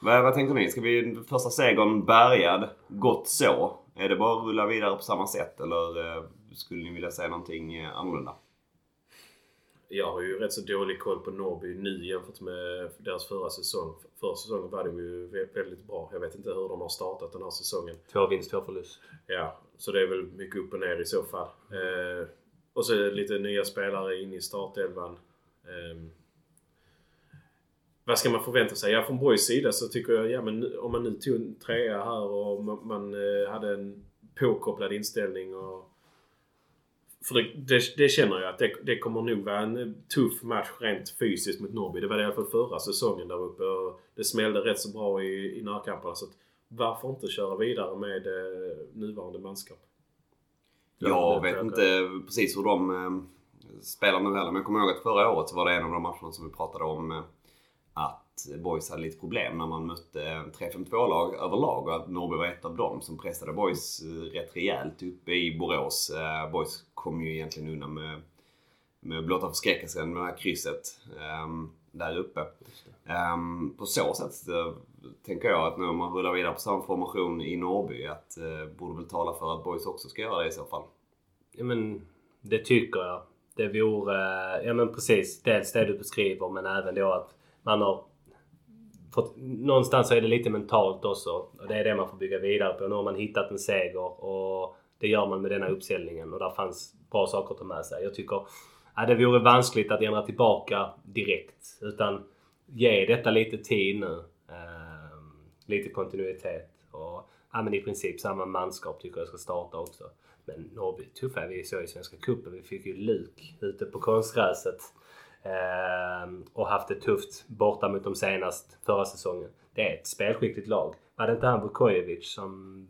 vad, vad tänker ni? Ska vi första segern bärgad? Gott så. Är det bara att rulla vidare på samma sätt eller eh, skulle ni vilja säga någonting eh, annorlunda? Jag har ju rätt så dålig koll på Norrby nu jämfört med deras förra säsong. Förra säsongen var de ju vä- väldigt bra. Jag vet inte hur de har startat den här säsongen. Två vinst, två förlust. Ja, så det är väl mycket upp och ner i så fall. Eh, och så lite nya spelare in i startelvan. Eh, vad ska man förvänta sig? Ja, från Borgs sida så tycker jag, ja men om man nu tog en trea här och man, man eh, hade en påkopplad inställning och för det, det, det känner jag att det, det kommer nog vara en tuff match rent fysiskt mot Norrby. Det var det i alla fall förra säsongen där uppe och det smällde rätt så bra i, i närkamperna. Så att varför inte köra vidare med eh, nuvarande manskap? Jag det- vet inte precis hur de eh, spelar nu heller. Men jag kommer ihåg att förra året så var det en av de matcherna som vi pratade om eh, att Boys hade lite problem när man mötte 3-5-2-lag överlag och att Norrby var ett av dem som pressade Boys eh, rätt rejält uppe i Borås. Eh, Boys kom ju egentligen undan med, med blotta förskräckelsen med det här krysset ehm, där uppe. Ehm, på så sätt eh, tänker jag att när man rullar vidare på samma formation i Norrby att eh, borde väl tala för att Boys också ska göra det i så fall. Ja, men det tycker jag. Det vore... Ja men precis. Dels det du beskriver men även då att man har fått... Någonstans så är det lite mentalt också. Och det är det man får bygga vidare på. Nu har man hittat en seger och det gör man med denna uppställningen och där fanns bra saker att ta med sig. Jag tycker... Ja, det vore vanskligt att ändra tillbaka direkt. Utan ge detta lite tid nu. Ehm, lite kontinuitet. Och ja, men i princip samma manskap tycker jag ska starta också. Men Norrby tuffa vi så i Svenska cupen. Vi fick ju luk ute på konstgräset. Ehm, och haft det tufft borta mot dem senast förra säsongen. Det är ett spelskickligt lag. Var det inte han Vukojevic som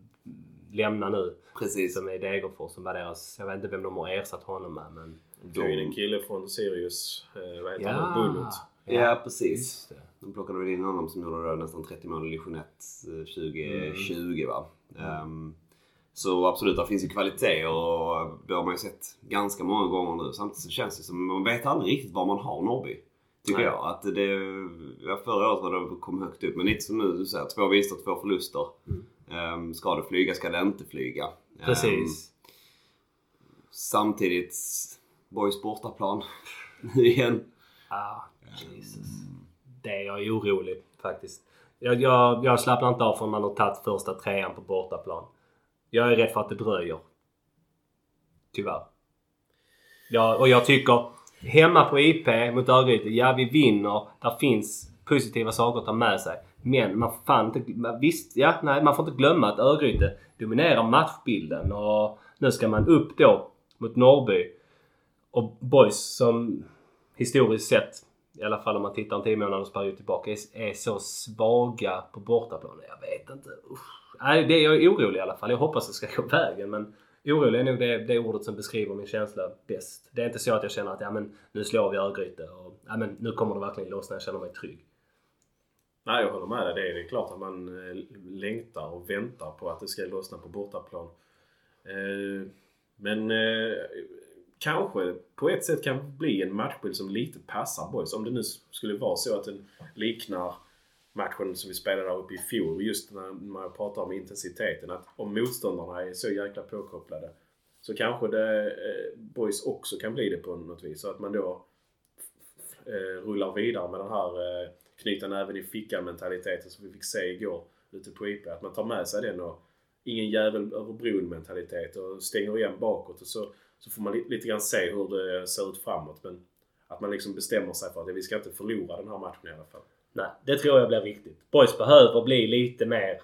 lämna nu. Precis. Som är Degerfors som var deras... Jag vet inte vem de har ersatt honom med men... Det är ju en kille från Sirius. Eh, vad heter Ja. han? Bullet. Ja, precis. Just det. De plockade väl in honom som gjorde nästan 30 mål i division 1 eh, 2020 va. Ehm, så absolut, det finns ju kvalitet och det har man ju sett ganska många gånger nu. Samtidigt så känns det som man vet aldrig riktigt var man har Norrby. Tycker Nej. jag. Att det, ja, förra året var det kom högt upp men lite som nu, du säger två vinster, två förluster. Ehm, ska det flyga, ska det inte flyga? Ehm, Precis. samtidigt, Borgs bortaplan. Nu igen. Ah, Jesus. Det är jag orolig faktiskt. Jag, jag, jag slappnar inte av förrän man har tagit första trean på bortaplan. Jag är rädd för att det dröjer. Tyvärr. Ja, och jag tycker hemma på IP mot Örgryte, ja vi vinner. Där finns positiva saker att ta med sig. Men man får fan inte... Visst, ja, nej, man får inte glömma att Örgryte dominerar matchbilden och nu ska man upp då mot Norrby. Och boys som historiskt sett, i alla fall om man tittar en 10 månaders period tillbaka, är, är så svaga på bortaplan. Jag vet inte. Usch. Nej, det är jag är orolig i alla fall. Jag hoppas det ska gå vägen men orolig är nog det, det ordet som beskriver min känsla bäst. Det är inte så att jag känner att ja, men, nu slår vi Örgryte och ja, men, nu kommer det verkligen lossna. Jag känner mig trygg. Nej, jag håller med dig. Det är, det är klart att man eh, längtar och väntar på att det ska lossna på bortaplan. Eh, men eh, kanske på ett sätt kan bli en matchbild som lite passar boys. Om det nu skulle vara så att den liknar matchen som vi spelade där uppe i fjol. Just när man pratar om intensiteten. Att om motståndarna är så jäkla påkopplade så kanske det, eh, boys också kan bli det på något vis. Så att man då eh, rullar vidare med den här eh, knyta näven i fickan mentaliteten som vi fick se igår ute på IP. Att man tar med sig den och ingen jävel över bron mentalitet och stänger igen bakåt och så, så får man li- lite grann se hur det ser ut framåt. Men att man liksom bestämmer sig för att vi ska inte förlora den här matchen i alla fall. Nej, det tror jag blir viktigt. Boys behöver bli lite mer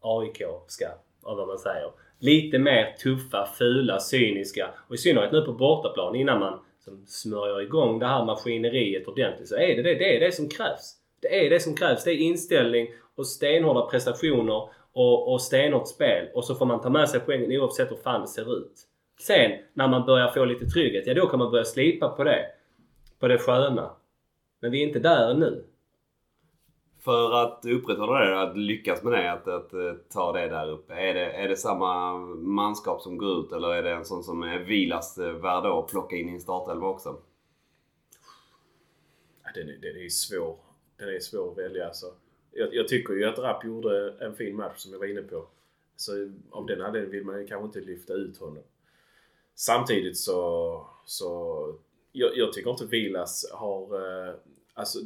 AIK-ska, av vad man säger. Lite mer tuffa, fula, cyniska. Och i synnerhet nu på bortaplan innan man som smörjer igång det här maskineriet ordentligt så är det det, det, är det som krävs. Det är det som krävs. Det är inställning och stenhårda prestationer och, och stenhårt spel. Och så får man ta med sig poängen oavsett hur fan det ser ut. Sen när man börjar få lite trygghet, ja då kan man börja slipa på det. På det sköna. Men vi är inte där nu. För att upprätthålla det, att lyckas med det, att, att, eh, ta det där uppe. Är det, är det samma manskap som går ut eller är det en sån som är Vilas eh, värd att plocka in i en startelva också? Den, är, den är svår. Den är svår att välja alltså. Jag, jag tycker ju att Rapp gjorde en fin match som jag var inne på. Så av den anledningen vill man ju kanske inte lyfta ut honom. Samtidigt så... så jag, jag tycker inte Vilas har... Eh, alltså,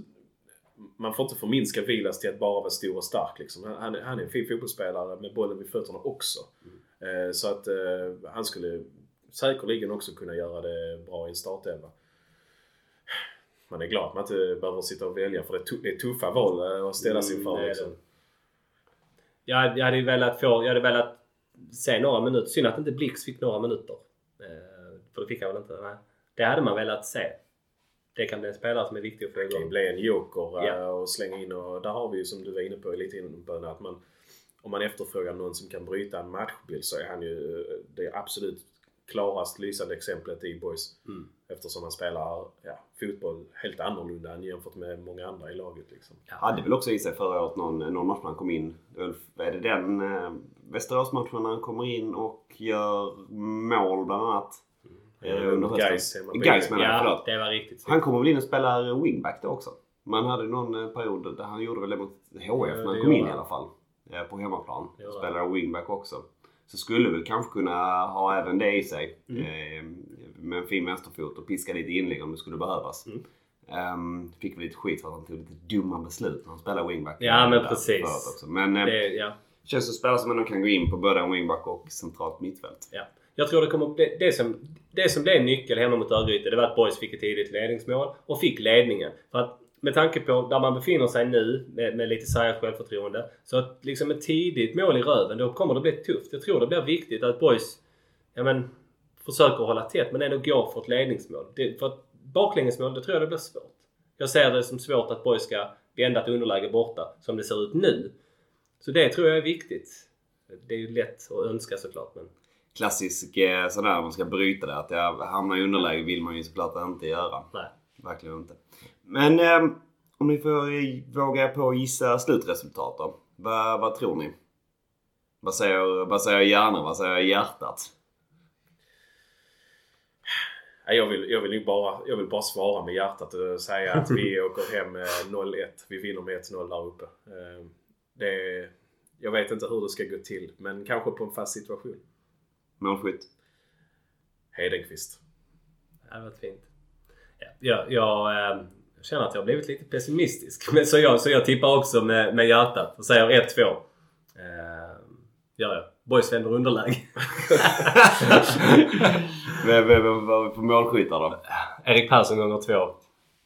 man får inte förminska Vilas till att bara vara stor och stark. Liksom. Han, han, är- han är en fin fotbollsspelare med bollen vid fötterna också. Eh, så att eh, han skulle säkerligen också kunna göra det bra i en startelva. Man är glad att man inte behöver sitta och välja för det är, tuffa val eh, att ställas Mm, inför. är liksom. Jag, jag hade ju velat få, jag hade velat se några minuter. Synd att inte Blix fick några minuter. För det fick han väl inte? Nej. Det hade man velat se. Det kan bli en spelare som är viktig att få Det kan igång. bli en joker eh, Ja. och slänga in och där har vi ju som du var inne på lite innan på att man om man efterfrågar någon som kan bryta en matchbild så är han ju eh, det absolut klarast lysande exemplet i Boys. Mm. Eftersom han spelar ja, fotboll helt annorlunda än jämfört med många andra i laget. Liksom. Hade väl också i sig förra året någon, någon match när han kom in. Är det den eh, Västeråsmatchen när han kommer in och gör mål bland annat? Eh, Idre. menar jag, Ja, förlåt. det var riktigt Han kommer väl in och spelar wingback då också. Man hade någon eh, period där han gjorde väl det mot HF när han kom in i alla fall. Eh, På hemmaplan. Spelar wingback också. Så skulle väl kanske kunna ha även det i sig. Mm. Med en fin vänsterfot och piska lite inlägg om det skulle behövas. Mm. Ehm, fick väl lite skit för att han tog lite dumma beslut när han spelade wingback. Ja, men precis. Men Det, ja. känns som spelare som ändå kan gå in på både en wingback och centralt mittfält. Ja. Jag tror det kommer det, det, som, det som blev nyckel hemma mot Örgryte det var att Boys fick ett tidigt ledningsmål och fick ledningen. För att med tanke på där man befinner sig nu med, med lite sargat självförtroende. Så att liksom ett tidigt mål i röven då kommer det bli tufft. Jag tror det blir viktigt att Boys ja, men, försöker hålla tätt men ändå går för ett ledningsmål. Det, för att baklängesmål det tror jag det blir svårt. Jag ser det som svårt att Boys ska vända ett underläge borta som det ser ut nu. Så det tror jag är viktigt. Det är ju lätt att önska såklart men... Klassisk eh, sån där man ska bryta det. Att jag hamnar i underläge vill man ju såklart inte göra. Nej. Verkligen inte. Men eh, om ni får våga er på att gissa slutresultat då. Vad, vad tror ni? Vad säger, vad säger hjärnan? Vad säger hjärtat? Jag vill, jag, vill bara, jag vill bara svara med hjärtat och säga att vi åker hem med 0-1. Vi vinner med 1-0 där uppe. Eh, Det, jag vet inte hur det ska gå till, men kanske på en fast situation. Målskytt? Hedenqvist. Det hade varit fint. Ja, jag, jag, jag känner att jag har blivit lite pessimistisk. Men så, jag, så jag tippar också med, med hjärtat och säger 1-2. Eh, gör jag. Boys vänder underläge. Vem vem- vem var vi på målskyttar då? Erik Persson gånger två.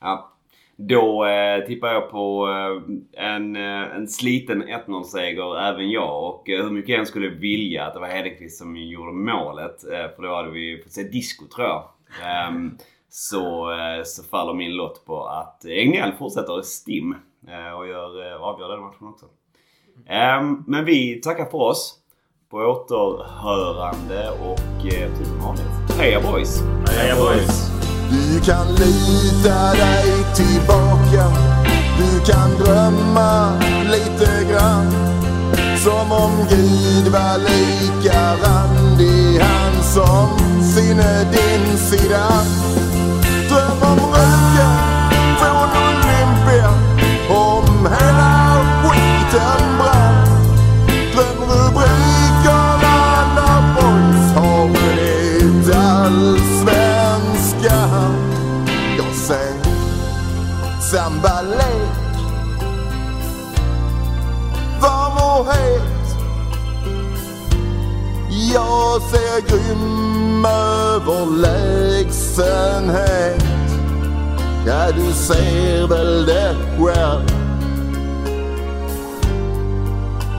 Ja. Då eh, tippar jag på eh, en, eh, en sliten 1-0-seger även jag. Och eh, hur mycket jag än skulle vilja att det var Hedenqvist som gjorde målet. Eh, för då hade vi fått se disco tror jag. Ehm, så, eh, så faller min lott på att Egnell fortsätter stim eh, och gör, eh, avgör den matchen också. Ehm, men vi tackar för oss. På återhörande och eh, typ vanligt. Heja boys! Heja boys! Du kan lita dig tillbaka. Du kan drömma lite grann. Som om Gud var lika randig Han som sinne din sida. Dröm om röken från Olympia Om hela skiten brann sambalek Varm och het. Jag ser grym överlägsenhet. Ja, du ser väl det själv.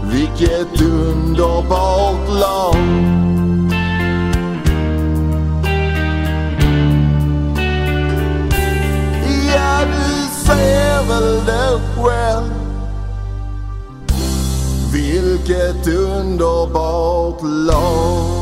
Vilket underbart lag. Ja, travel the väl det själv. Vilket underbart lag.